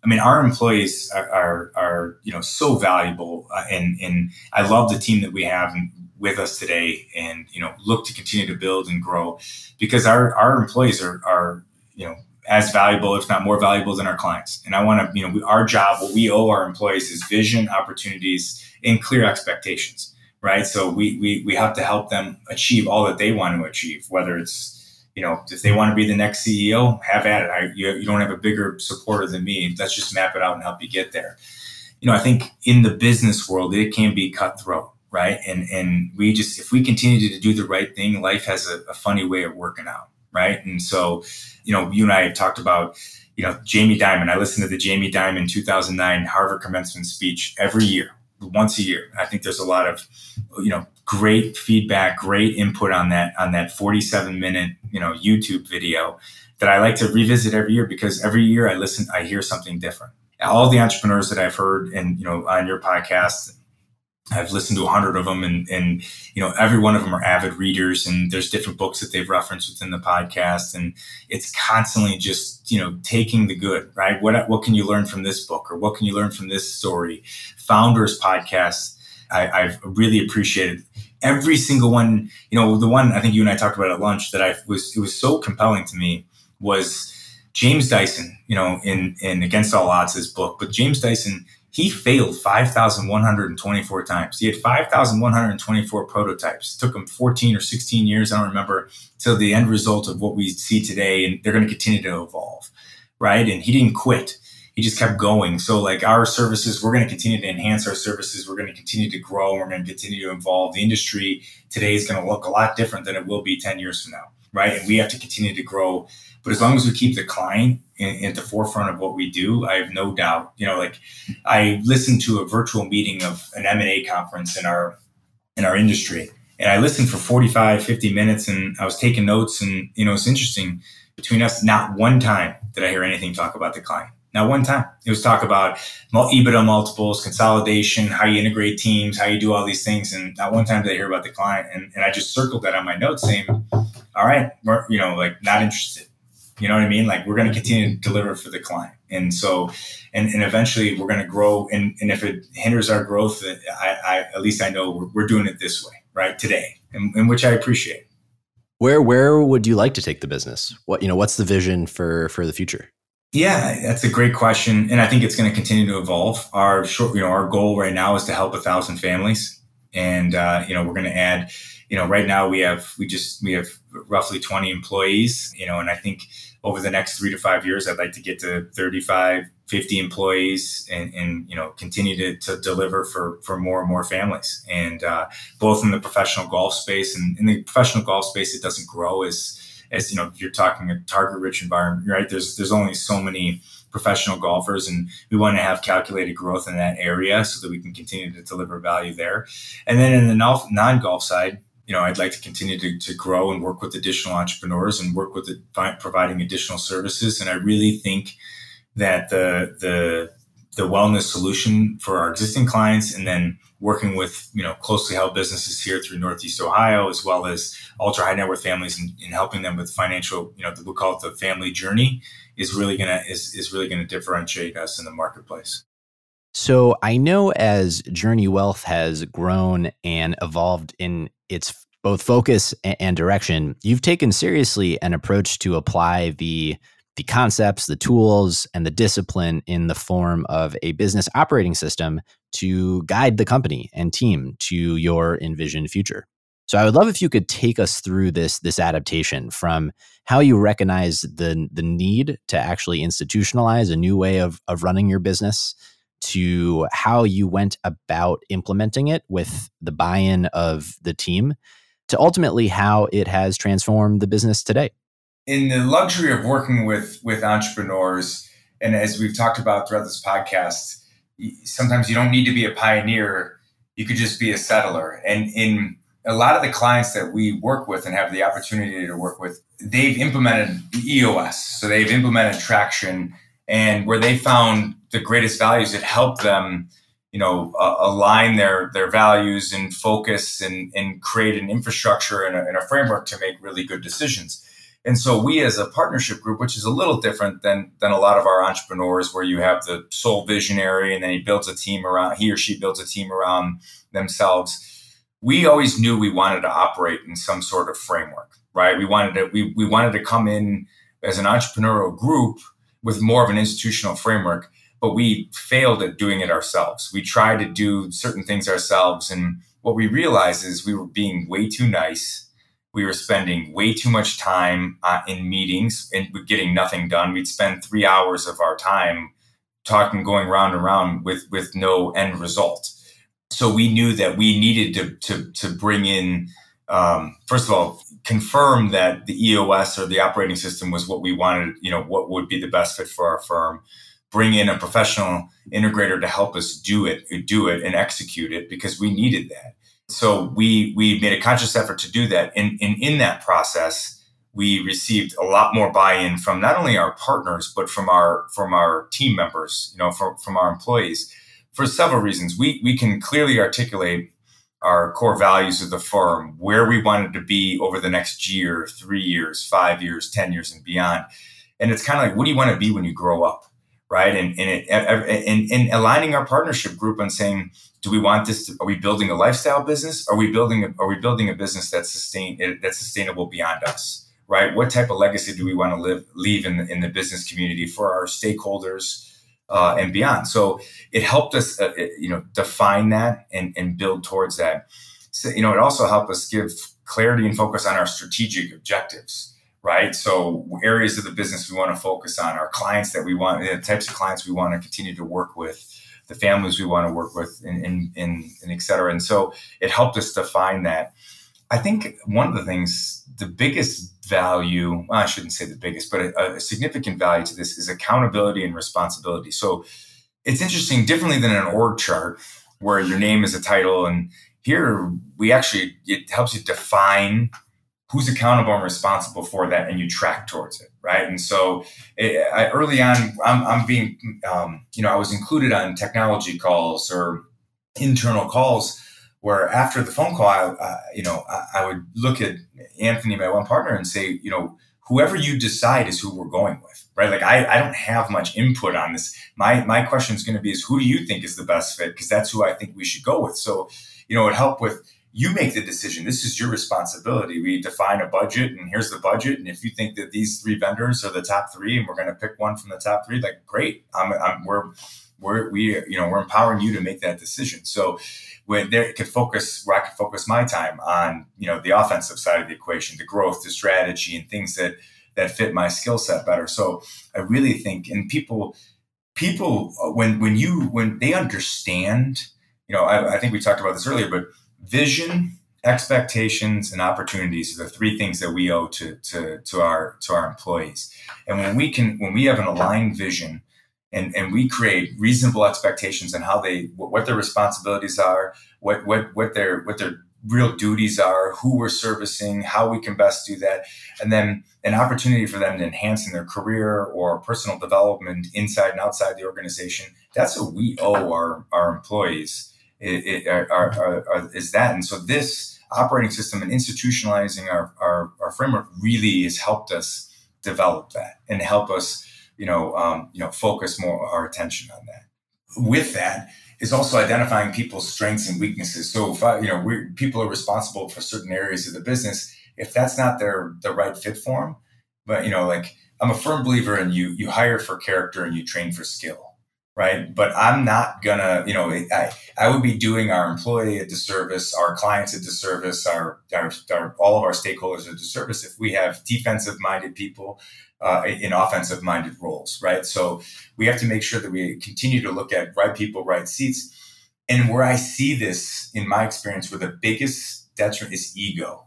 I mean, our employees are, are, are you know so valuable, uh, and and I love the team that we have with us today, and you know look to continue to build and grow because our our employees are are you know as valuable, if not more valuable, than our clients. And I want to you know we, our job, what we owe our employees is vision, opportunities, and clear expectations. Right, so we we we have to help them achieve all that they want to achieve, whether it's you know, if they want to be the next CEO, have at it. I, you, you don't have a bigger supporter than me. Let's just map it out and help you get there. You know, I think in the business world, it can be cutthroat, right? And and we just if we continue to do the right thing, life has a, a funny way of working out, right? And so, you know, you and I have talked about, you know, Jamie Dimon. I listen to the Jamie Dimon 2009 Harvard commencement speech every year once a year. I think there's a lot of, you know, great feedback, great input on that on that 47 minute, you know, YouTube video that I like to revisit every year because every year I listen, I hear something different. All the entrepreneurs that I've heard and you know on your podcast I've listened to a hundred of them and, and, you know, every one of them are avid readers and there's different books that they've referenced within the podcast. And it's constantly just, you know, taking the good, right? What, what can you learn from this book or what can you learn from this story? Founders podcast. I, I've really appreciated every single one. You know, the one I think you and I talked about at lunch that I was, it was so compelling to me was James Dyson, you know, in, in Against All Odds, his book, but James Dyson, he failed 5,124 times. He had 5,124 prototypes. It took him 14 or 16 years, I don't remember, till the end result of what we see today. And they're going to continue to evolve, right? And he didn't quit. He just kept going. So, like our services, we're going to continue to enhance our services. We're going to continue to grow. And We're going to continue to evolve. The industry today is going to look a lot different than it will be 10 years from now, right? And we have to continue to grow but as long as we keep the client in, at the forefront of what we do, I have no doubt. You know, like I listened to a virtual meeting of an M and A conference in our in our industry, and I listened for 45, 50 minutes, and I was taking notes. And you know, it's interesting between us. Not one time did I hear anything talk about the client. Now, one time. It was talk about EBITDA multiples, consolidation, how you integrate teams, how you do all these things. And not one time did I hear about the client. And, and I just circled that on my notes saying, all right, you know, like not interested. You know what I mean? Like we're going to continue to deliver for the client. And so, and, and eventually we're going to grow. And, and if it hinders our growth, I, I at least I know we're, we're doing it this way, right? Today, and, and which I appreciate. Where, where would you like to take the business? What, you know, what's the vision for, for the future? Yeah, that's a great question. And I think it's going to continue to evolve. Our short, you know, our goal right now is to help a thousand families. And, uh, you know, we're going to add, you know, right now we have, we just, we have roughly 20 employees, you know, and I think over the next three to five years, I'd like to get to 35, 50 employees and, and you know, continue to, to deliver for, for more and more families. And uh, both in the professional golf space and in the professional golf space, it doesn't grow as, as, you know, you're talking a target rich environment, right? There's, there's only so many professional golfers and we want to have calculated growth in that area so that we can continue to deliver value there. And then in the non golf side, you know, I'd like to continue to, to grow and work with additional entrepreneurs and work with the, providing additional services. And I really think that the the the wellness solution for our existing clients, and then working with you know closely held businesses here through Northeast Ohio, as well as ultra high net worth families, and, and helping them with financial, you know, we call it the family journey, is really gonna is is really gonna differentiate us in the marketplace. So I know as Journey Wealth has grown and evolved in its both focus and direction, you've taken seriously an approach to apply the the concepts, the tools, and the discipline in the form of a business operating system to guide the company and team to your envisioned future. So I would love if you could take us through this this adaptation from how you recognize the the need to actually institutionalize a new way of of running your business to how you went about implementing it with the buy-in of the team to ultimately how it has transformed the business today. In the luxury of working with with entrepreneurs and as we've talked about throughout this podcast, sometimes you don't need to be a pioneer, you could just be a settler. And in a lot of the clients that we work with and have the opportunity to work with, they've implemented EOS. So they've implemented traction and where they found the greatest values, it helped them, you know, uh, align their their values and focus and and create an infrastructure and a, and a framework to make really good decisions. And so we as a partnership group, which is a little different than than a lot of our entrepreneurs, where you have the sole visionary and then he builds a team around he or she builds a team around themselves. We always knew we wanted to operate in some sort of framework, right? We wanted to we, we wanted to come in as an entrepreneurial group with more of an institutional framework, but we failed at doing it ourselves. We tried to do certain things ourselves. And what we realized is we were being way too nice we were spending way too much time uh, in meetings and getting nothing done. We'd spend three hours of our time talking, going round and round with with no end result. So we knew that we needed to to, to bring in um, first of all confirm that the EOS or the operating system was what we wanted. You know what would be the best fit for our firm. Bring in a professional integrator to help us do it, do it, and execute it because we needed that. So we we made a conscious effort to do that. And, and in that process we received a lot more buy-in from not only our partners but from our from our team members you know from, from our employees for several reasons. We we can clearly articulate our core values of the firm where we wanted to be over the next year three years five years ten years and beyond. And it's kind of like what do you want to be when you grow up right? And and, it, and, and aligning our partnership group and saying do we want this to, are we building a lifestyle business? Are we building a, are we building a business that's sustain that's sustainable beyond us right? What type of legacy do we want to live leave in the, in the business community for our stakeholders uh, and beyond? So it helped us uh, you know define that and, and build towards that. So, you know it also helped us give clarity and focus on our strategic objectives right so areas of the business we want to focus on our clients that we want the types of clients we want to continue to work with the families we want to work with, and, and, and, and et cetera. And so it helped us define that. I think one of the things, the biggest value, well, I shouldn't say the biggest, but a, a, significant value to this is accountability and responsibility. So it's interesting, differently than an org chart where your name is a title. And here we actually, it helps you define who's accountable and responsible for that and you track towards it right? And so it, I, early on i'm, I'm being um, you know i was included on technology calls or internal calls where after the phone call i uh, you know I, I, would look at anthony my one partner and say you know whoever you decide is who we're going with right? Like i, I don't have much input on this. My my question is going to be is who do you think is the best fit? Because that's who i think we should go with. So you know it helped with you make the decision. This is your responsibility. We define a budget, and here's the budget. And if you think that these three vendors are the top three, and we're going to pick one from the top three, like great. I'm, I'm, we're we're we you know we're empowering you to make that decision. So when there could focus, where I could focus my time on you know the offensive side of the equation, the growth, the strategy, and things that that fit my skill set better. So I really think, and people people uh, when when you when they understand, you know, I, I think we talked about this earlier, but vision, expectations, and opportunities are the three things that we owe to, to, to our to our employees. And when we can when we have an aligned vision and, and we create reasonable expectations on how they what their responsibilities are, what what what their what their real duties are, who we're servicing, how we can best do that, and then an opportunity for them to enhance in their career or personal development inside and outside the organization. That's what we owe our, our employees it, are, are, are, is that. And so this operating system and institutionalizing our, our, our, framework really has helped us develop that and help us, you know, um, you know, focus more our attention on that. With that is also identifying people's strengths and weaknesses. So if I, you know, we people are responsible for certain areas of the business. If that's not their the right fit for them, but you know, like I'm a firm believer in you. You hire for character and you train for skill right? But I'm not gonna, you know, I, I would be doing our employee a disservice, our clients a disservice, our, our, our all of our stakeholders a disservice if we have defensive minded people uh, in offensive minded roles, right? So we have to make sure that we continue to look at right people, right seats. And where I see this in my experience, where the biggest detriment is ego,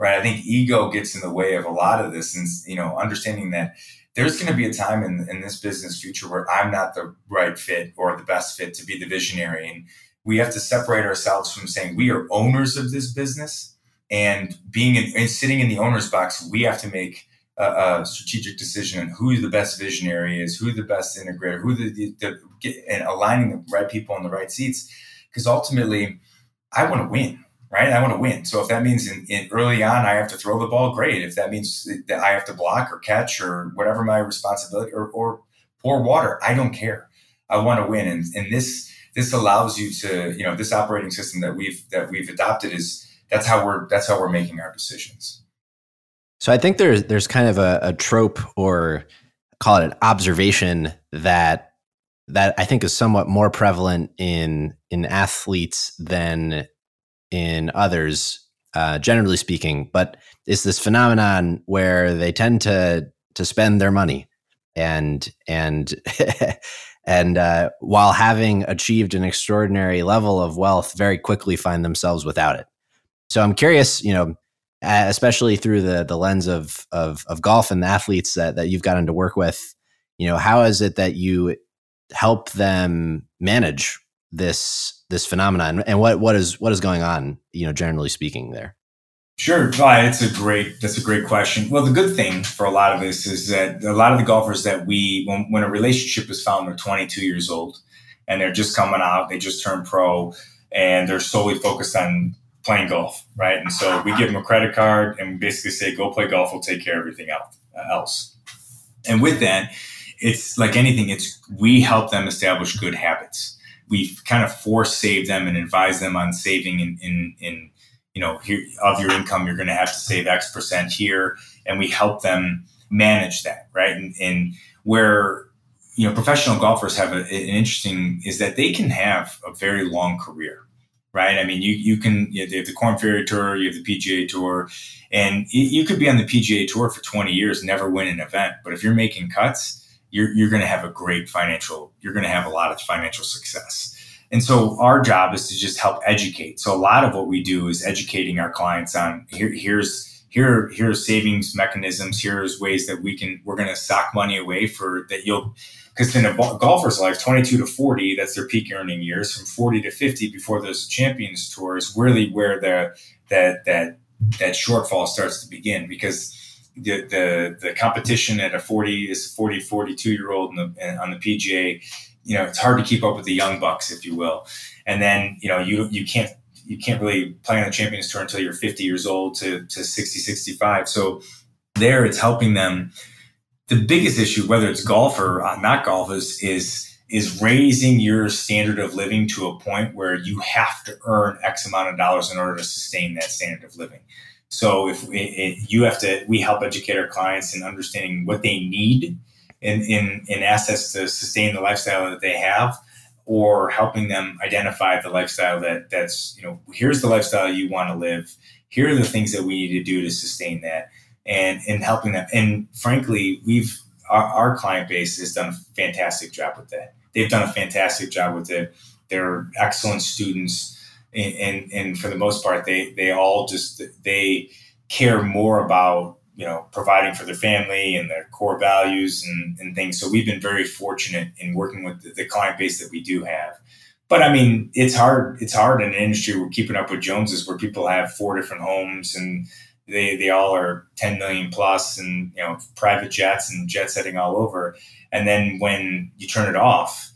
right? I think ego gets in the way of a lot of this, and you know, understanding that there's going to be a time in, in this business future where I'm not the right fit or the best fit to be the visionary. And we have to separate ourselves from saying we are owners of this business and being in, and sitting in the owner's box, we have to make a, a, strategic decision on who the best visionary is, who the best integrator, who the, the, the and aligning the right people in the right seats. Because ultimately, I want to win right? I want to win. So if that means in, in, early on I have to throw the ball, great. If that means that I have to block or catch or whatever my responsibility or, or pour water, I don't care. I want to win, and, and this this allows you to you know this operating system that we've that we've adopted is that's how we're that's how we're making our decisions. So I think there's there's kind of a, a trope or call it an observation that that I think is somewhat more prevalent in in athletes than in others uh, generally speaking, but it's this phenomenon where they tend to to spend their money and and and uh, while having achieved an extraordinary level of wealth, very quickly find themselves without it. So I'm curious, you know, especially through the the lens of of, of golf and the athletes that that you've gotten to work with, you know, how is it that you help them manage this this phenomenon and what what is what is going on, you know, generally speaking there? Sure, it's a great that's a great question. Well, the good thing for a lot of this is that a lot of the golfers that we when, when a relationship is found, they're 22 years old and they're just coming out, they just turned pro, and they're solely focused on playing golf, right? And so we give them a credit card and basically say, "Go play golf. We'll take care of everything uh, else." And with that, it's like anything. It's we help them establish good habits. We kind of force save them and advise them on saving in in, in you know, here, of your income, you're going to have to save X percent here. And we help them manage that, right? And, and where, you know, professional golfers have a, an interesting is that they can have a very long career, right? I mean, you, you can, you, know, you have the Korn Ferry Tour, you have the PGA Tour, and you could be on the PGA Tour for 20 years, never win an event. But if you're making cuts, you're, you're going to have a great financial, you're going to have a lot of financial success. And so our job is to just help educate. So a lot of what we do is educating our clients on here, here's here here's savings mechanisms. Here's ways that we can we're going to sock money away for that you'll because in a golfer's life, 22 to 40, that's their peak earning years. From 40 to 50, before those champions tours, really where the that that that shortfall starts to begin because the the the competition at a 40 is 40 42 year old the, on the PGA you know, it's hard to keep up with the young bucks, if you will. And then, you know, you you can't you can't really play on the Champions Tour until you're 50 years old to, to 60, 65. So there it's helping them. The biggest issue, whether it's golf or not golf, is, is is raising your standard of living to a point where you have to earn X amount of dollars in order to sustain that standard of living. So if it, you have to, we help educate our clients in understanding what they need in, in, in assets to sustain the lifestyle that they have or helping them identify the lifestyle that that's you know here's the lifestyle you want to live. Here are the things that we need to do to sustain that. And and helping them. And frankly we've our, our client base has done a fantastic job with that. They've done a fantastic job with it. They're excellent students and, and, for the most part they they all just they care more about you know providing for their family and their core values and, and things. So we've been very fortunate in working with the, the, client base that we do have. But i mean it's hard it's hard in an industry we're keeping up with joneses where people have four different homes and they they all are 10 million plus and you know private jets and jet setting all over. And then when you turn it off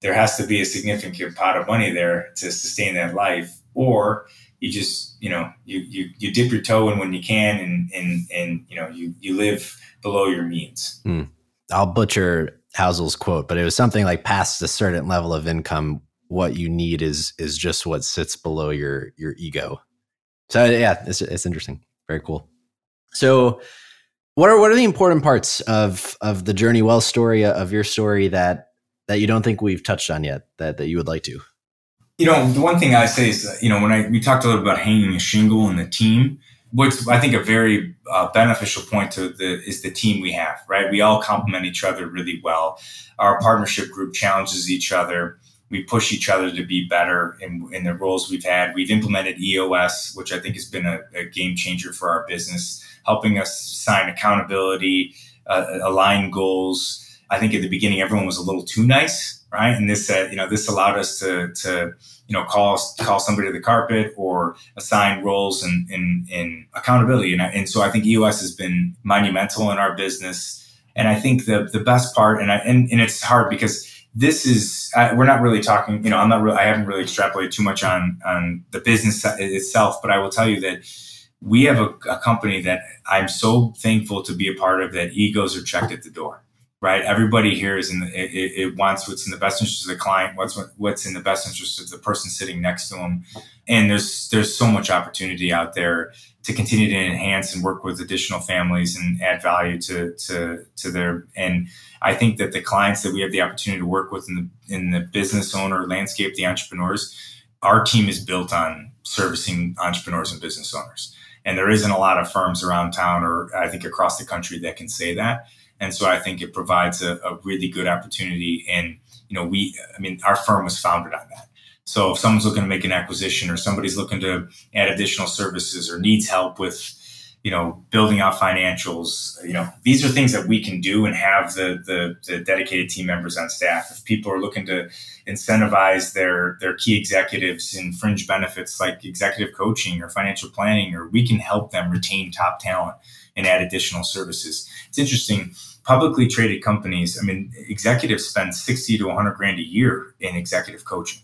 there has to be a significant pot of money there to sustain that life or you just you know you you you dip your toe in when you can and and and you know you you live below your means. Mm. I'll butcher Housel's quote, but it was something like past a certain level of income, what you need is is just what sits below your your ego. So yeah, it's it's interesting. Very cool. So what are what are the important parts of of the Journey Wealth story of your story that that you don't think we've touched on yet that that you would like to? You know, the one thing I say is, you know, when I we talked a little about hanging a shingle and the team, which I think a very uh, beneficial point to the is the team we have. Right, we all complement each other really well. Our partnership group challenges each other. We push each other to be better in, in the roles we've had. We've implemented EOS, which I think has been a, a game changer for our business, helping us sign accountability, uh, align goals. I think at the beginning everyone was a little too nice right? And this, uh, you know, this allowed us to, to, you know, call call somebody to the carpet or assign roles and in, in, in, accountability. And, I, and so I think EOS has been monumental in our business. And I think the the best part, and I, and, and it's hard because this is uh, we're not really talking. You know, I'm not really. I haven't really extrapolated too much on on the business itself, but I will tell you that we have a, a company that I'm so thankful to be a part of. That egos are checked at the door right? Everybody here is in the, it, it, wants what's in the best interest of the client, what's what's in the best interest of the person sitting next to them, and there's there's so much opportunity out there to continue to enhance and work with additional families and add value to to to their and I think that the clients that we have the opportunity to work with in the in the business owner landscape, the entrepreneurs, our team is built on servicing entrepreneurs and business owners. And there isn't a lot of firms around town or I think across the country that can say that. And so I think it provides a, a really good opportunity. And, you know, we, I mean, our firm was founded on that. So if someone's looking to make an acquisition or somebody's looking to add additional services or needs help with, you know, building out financials, you know, these are things that we can do and have the, the, the dedicated team members on staff. If people are looking to incentivize their their key executives in fringe benefits like executive coaching or financial planning, or we can help them retain top talent and add additional services. It's interesting. Publicly traded companies, I mean, executives spend 60 to 100 grand a year in executive coaching.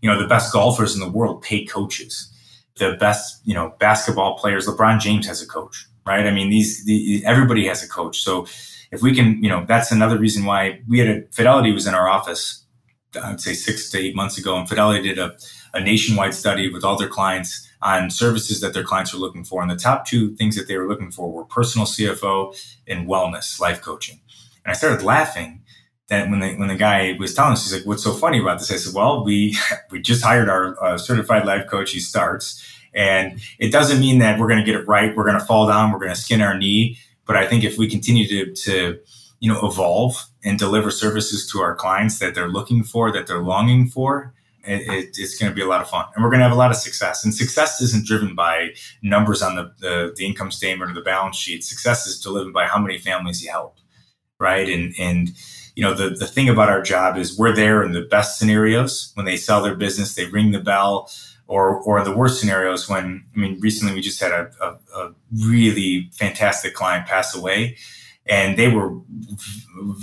You know, the best golfers in the world pay coaches the best, you know, basketball players. LeBron James has a coach, right? I mean, these, the, everybody has a coach. So if we can, you know, that's another reason why we had a Fidelity was in our office, I'd say six to eight months ago, and Fidelity did a, a nationwide study with all their clients on services that their clients were looking for. And the top two things that they were looking for were personal CFO and wellness, life coaching. And I started laughing that when the when the guy was telling us, he's like, "What's so funny about this?" I said, "Well, we we just hired our uh, certified life coach. He starts, and it doesn't mean that we're going to get it right. We're going to fall down. We're going to skin our knee. But I think if we continue to to you know evolve and deliver services to our clients that they're looking for, that they're longing for." It, it, it's going to be a lot of fun. And we're going to have a lot of success. And success isn't driven by numbers on the, the, the income statement or the balance sheet. Success is driven by how many families you help right? And and you know, the, the thing about our job is we're there in the best scenarios. When they sell their business, they ring the bell, or or the worst scenarios when I mean, recently we just had a, a, a really fantastic client pass away, and they were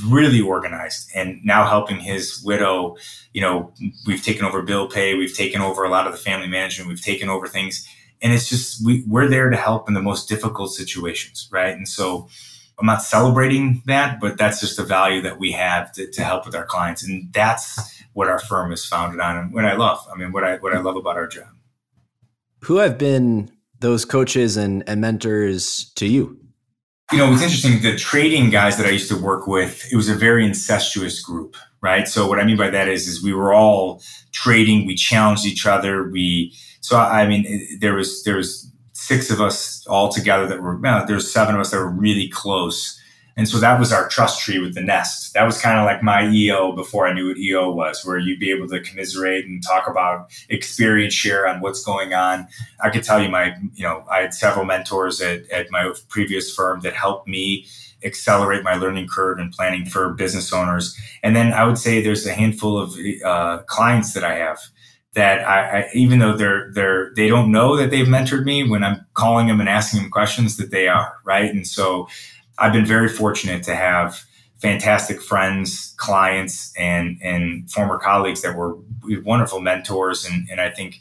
really organized and now helping his widow. You know, we've taken over bill pay, we've taken over a lot of the family management, we've taken over things, and it's just we, we're there to help in the most difficult situations, right? And so I'm not celebrating that, but that's just the value that we have to, to help with our clients. And that's what our firm is founded on and what I love. I mean, what I, what I love about our job. Who have been those coaches and, and mentors to you? You know, it's interesting. The trading guys that I used to work with, it was a very incestuous group, right? So what I mean by that is, is we were all trading. We challenged each other. We, so I mean, there was, there was six of us all together that were well, there's seven of us that were really close and so that was our trust tree with the nest. That was kind of like my eo before i knew what eo was where you'd be able to commiserate and talk about experience share on what's going on. I could tell you my you know i had several mentors at, at my previous firm that helped me accelerate my learning curve and planning for business owners. And then i would say there's a handful of uh, clients that i have that I, I, even though they're they're they don't know that they've mentored me when I'm calling them and asking them questions that they are right? And so I've been very fortunate to have fantastic friends clients and and former colleagues that were wonderful mentors. And and I think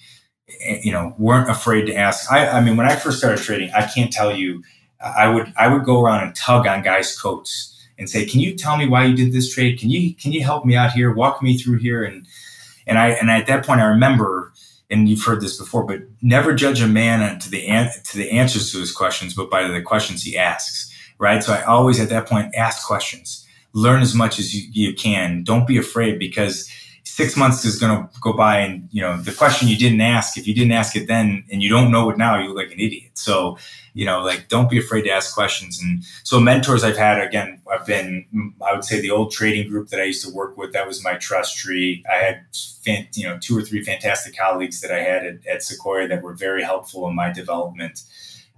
eh, you know weren't afraid to ask. I, I mean when I first started trading I can't tell you I would I would go around and tug on guys coats and say can you tell me why you did this trade? Can you can you help me out here? Walk me through here. And and I and at that point I remember, and you've heard this before, but never judge a man to the an, to the answers to his questions, but by the questions he asks. Right. So I always at that point ask questions, learn as much as you, you can. Don't be afraid because six months is going to go by and you know the question you didn't ask if you didn't ask it then and you don't know it now you look like an idiot. So you know like don't be afraid to ask questions. And so mentors i've had again i've been i would say the old trading group that i used to work with. That was my trust tree. I had fan, you know two or three fantastic colleagues that i had at, at sequoia that were very helpful in my development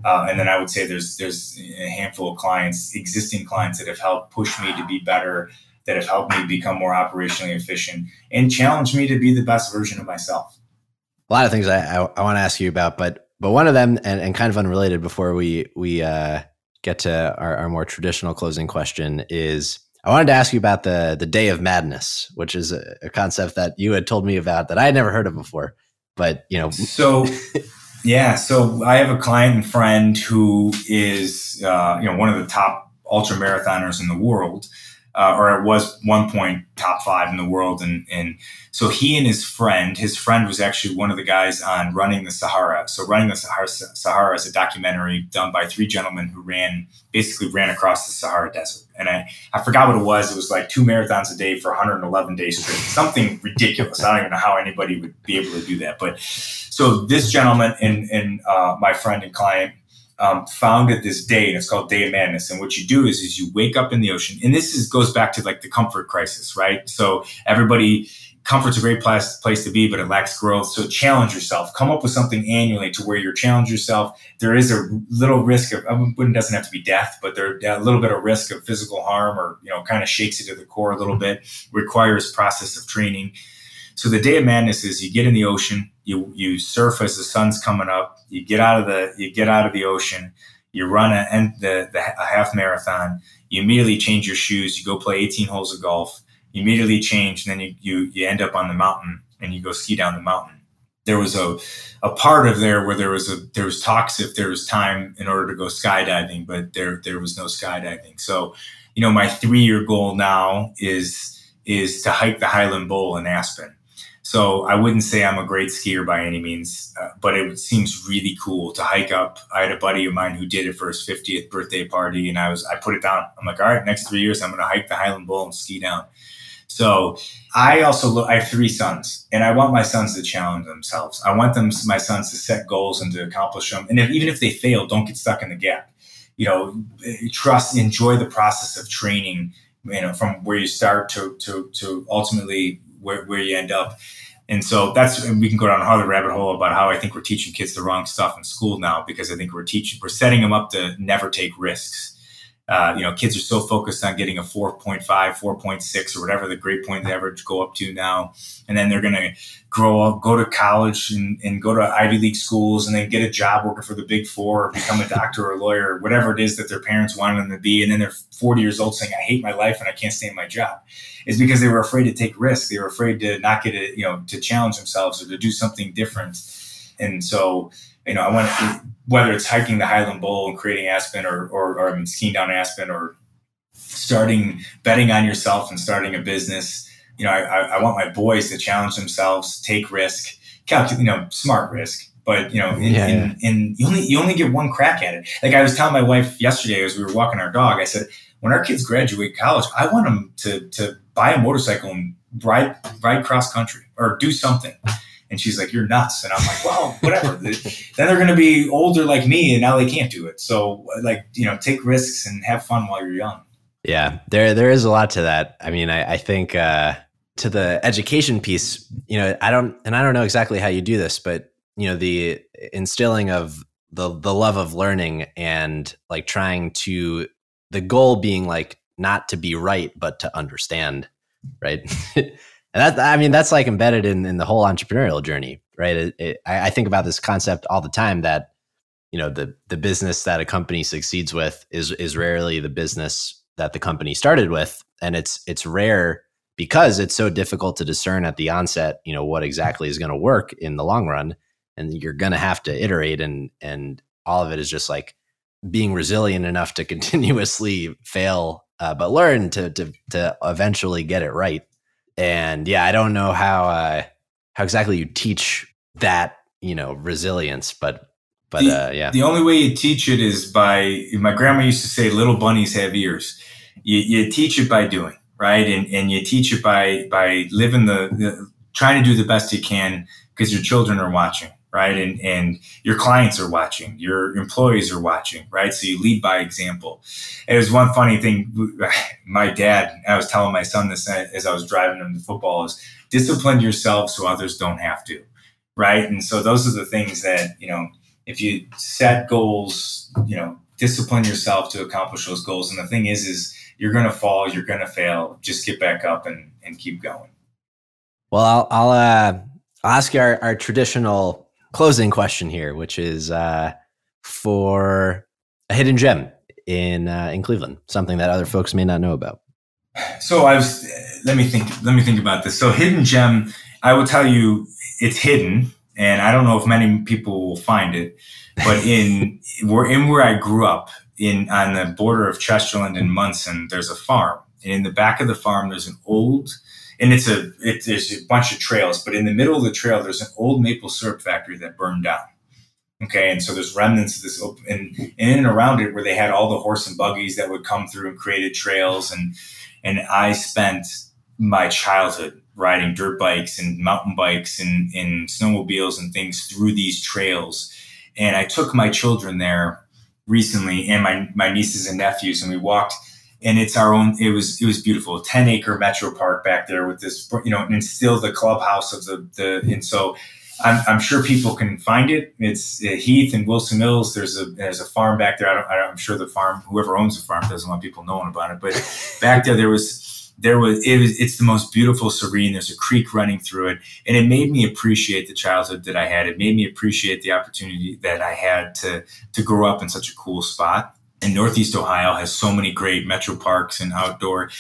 uh, and then I would say there's there's a handful of clients, existing clients that have helped push me to be better that have helped me become more operationally efficient and challenged me to be the best version of myself. A lot of things I, I, I want to ask you about, but but one of them, and, and kind of unrelated, before we we uh, get to our, our more traditional closing question, is I wanted to ask you about the the Day of Madness, which is a, a concept that you had told me about that I had never heard of before. But you know, so yeah, so I have a client and friend who is uh, you know one of the top ultra marathoners in the world uh, or it was one point top five in the world. And, and so he and his friend, his friend was actually one of the guys on Running the Sahara. So Running the Sahara, Sahara is a documentary done by three gentlemen who ran, basically ran across the Sahara Desert. And I, I forgot what it was. It was like two marathons a day for 111 days straight, something ridiculous. I don't even know how anybody would be able to do that. But so this gentleman and, and uh, my friend and client, um, founded this day, and it's called Day of Madness. And what you do is, is you wake up in the ocean, and this is goes back to like the comfort crisis, right? So everybody, comfort's a great place place to be, but it lacks growth. So challenge yourself. Come up with something annually to where you challenge yourself. There is a little risk of, it doesn't have to be death, but there a little bit of risk of physical harm, or you know, kind of shakes you to the core a little bit. Requires process of training. So the day of madness is you get in the ocean, you you surf as the sun's coming up, you get out of the you get out of the ocean, you run a, and the, the a half marathon, you immediately change your shoes, you go play 18 holes of golf, you immediately change, and then you you, you end up on the mountain and you go ski down the mountain. There was a a part of there where there was a there was talks if there was time in order to go skydiving, but there there was no skydiving. So, you know, my three year goal now is is to hike the Highland Bowl in Aspen so I wouldn't say I'm a great skier by any means, uh, but it seems really cool to hike up. I had a buddy of mine who did it for his 50th birthday party, and I was I put it down. I'm like, all right, next three years I'm going to hike the Highland Bowl and ski down. So I also look. I have three sons, and I want my sons to challenge themselves. I want them, my sons, to set goals and to accomplish them. And if, even if they fail, don't get stuck in the gap. You know, trust, enjoy the process of training. You know, from where you start to to to ultimately where, where you end up. And so that's we can go down another rabbit hole about how I think we're teaching kids the wrong stuff in school now because I think we're teaching we're setting them up to never take risks uh, you know, kids are so focused on getting a 4.5, 4.6, or whatever the grade point average go up to now. And then they're going to grow up, go to college and, and go to Ivy League schools and then get a job working for the big four or become a doctor or a lawyer or whatever it is that their parents wanted them to be. And then they're 40 years old saying, I hate my life and I can't stay in my job. Is because they were afraid to take risks. They were afraid to not get it, you know, to challenge themselves or to do something different. And so, you know, I want to, whether it's hiking the Highland Bowl and creating Aspen or, or, or um, skiing down Aspen or starting betting on yourself and starting a business. You know, I, I want my boys to challenge themselves, take risk, calculate, you know, smart risk. But you know, in, yeah, in, yeah. in, you only you only get one crack at it. Like I was telling my wife yesterday as we were walking our dog, I said, when our kids graduate college, I want them to to buy a motorcycle and ride ride cross country or do something. And she's like, "You're nuts." And I'm like, "Well, whatever." then they're going to be older like me, and now they can't do it. So, like, you know, take risks and have fun while you're young. Yeah, there there is a lot to that. I mean, I, I think uh, to the education piece, you know, I don't, and I don't know exactly how you do this, but you know, the instilling of the the love of learning and like trying to the goal being like not to be right, but to understand, right? and that I mean that's like embedded in in the whole entrepreneurial journey, right? It, it, I, think about this concept all the time that you know the the business that a company succeeds with is is rarely the business that the company started with, and it's it's rare because it's so difficult to discern at the onset, you know, what exactly is going to work in the long run, and you're going to have to iterate, and and all of it is just like being resilient enough to continuously fail, uh, but learn to to to eventually get it right and yeah, I don't know how uh, how exactly you teach that you know resilience, but but the, uh, yeah, the only way you teach it is by my grandma used to say, "Little bunnies have ears." You, you teach it by doing right, and and you teach it by by living the, the trying to do the best you can because your children are watching right? And and your clients are watching, your employees are watching, right? So you lead by example. It was one funny thing. My dad, I was telling my son this as I was driving him to football, is discipline yourself so others don't have to, right? And so those are the things that you know. If you set goals, you know, discipline yourself to accomplish those goals. And the thing is, is you're going to fall, you're going to fail. Just get back up and and keep going. Well, I'll I'll, uh, ask you our, our traditional closing question here, which is uh, for a hidden gem in uh, in Cleveland, something that other folks may not know about. So I was. Let me think. Let me think about this. So hidden gem. I will tell you, it's hidden, and I don't know if many people will find it. But in we're in where I grew up, in on the border of Chesterland and Munson, there's a farm, And in the back of the farm, there's an old, and it's a, it, there's a bunch of trails, but in the middle of the trail, there's an old maple syrup factory that burned down. Okay. And so there's remnants of this, and, and in and around it where they had all the horse and buggies that would come through and created trails. And, and I spent my childhood riding dirt bikes and mountain bikes and, and snowmobiles and things through these trails. And I took my children there recently and my, my nieces and nephews and we walked and it's our own it was it was beautiful 10 acre metro park back there with this you know and still the clubhouse of the the and so I'm, I'm sure people can find it. It's uh, Heath and Wilson Mills. There's a there's a farm back there. I am sure the farm, whoever owns the farm, doesn't want people knowing about it. But back there, there was there was it was it's the most beautiful serene. There's a creek running through it, and it made me appreciate the childhood that I had. It made me appreciate the opportunity that I had to to grow up in such a cool spot. And Northeast Ohio has so many great metro parks and outdoor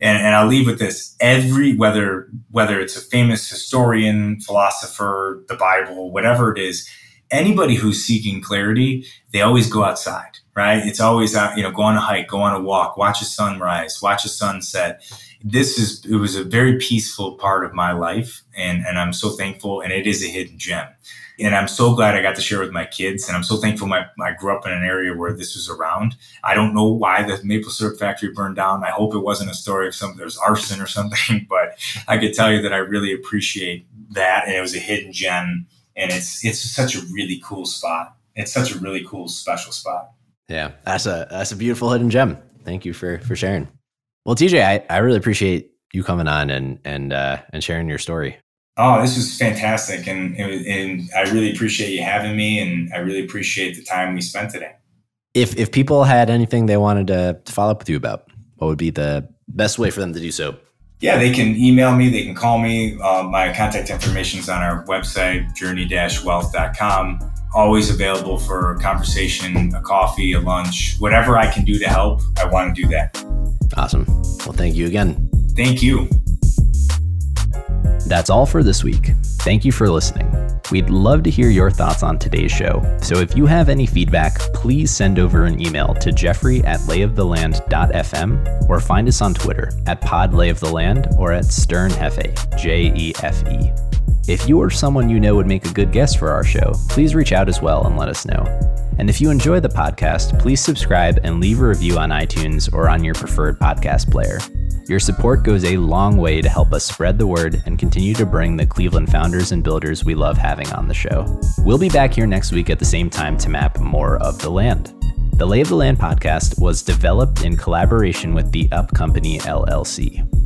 and, and I'll leave with this: every whether whether it's a famous historian, philosopher, the Bible, whatever it is, anybody who's seeking clarity, they always go outside, right? It's always out, you know, go on a hike, go on a walk, watch a sunrise, watch a sunset. This is it was a very peaceful part of my life, and and I'm so thankful, and it is a hidden gem. And I'm so glad I got to share with my kids. And I'm so thankful my, I grew up in an area where this was around. I don't know why the maple syrup factory burned down. I hope it wasn't a story of some there's arson or something, but I could tell you that I really appreciate that. And it was a hidden gem. And it's it's such a really cool spot. It's such a really cool special spot. Yeah, that's a that's a beautiful hidden gem. Thank you for for sharing. Well, TJ, I, I really appreciate you coming on and and uh, and sharing your story. Oh, this was fantastic, and and I really appreciate you having me, and I really appreciate the time we spent today. If if people had anything they wanted to, to follow up with you about, what would be the best way for them to do so? Yeah, they can email me, they can call me. Uh, my contact information is on our website, journey-wealth.com. Always available for a conversation, a coffee, a lunch, whatever I can do to help. I want to do that. Awesome. Well, thank you again. Thank you. That's all for this week. Thank you for listening. We'd love to hear your thoughts on today's show, so if you have any feedback, please send over an email to jeffrey at layoftheland.fm or find us on Twitter at podlayoftheland or at sternjefe, J E F E. If you or someone you know would make a good guest for our show, please reach out as well and let us know. And if you enjoy the podcast, please subscribe and leave a review on iTunes or on your preferred podcast player. Your support goes a long way to help us spread the word and continue to bring the Cleveland founders and builders we love having on the show. We'll be back here next week at the same time to map more of the land. The Lay of the Land podcast was developed in collaboration with the Up Company LLC.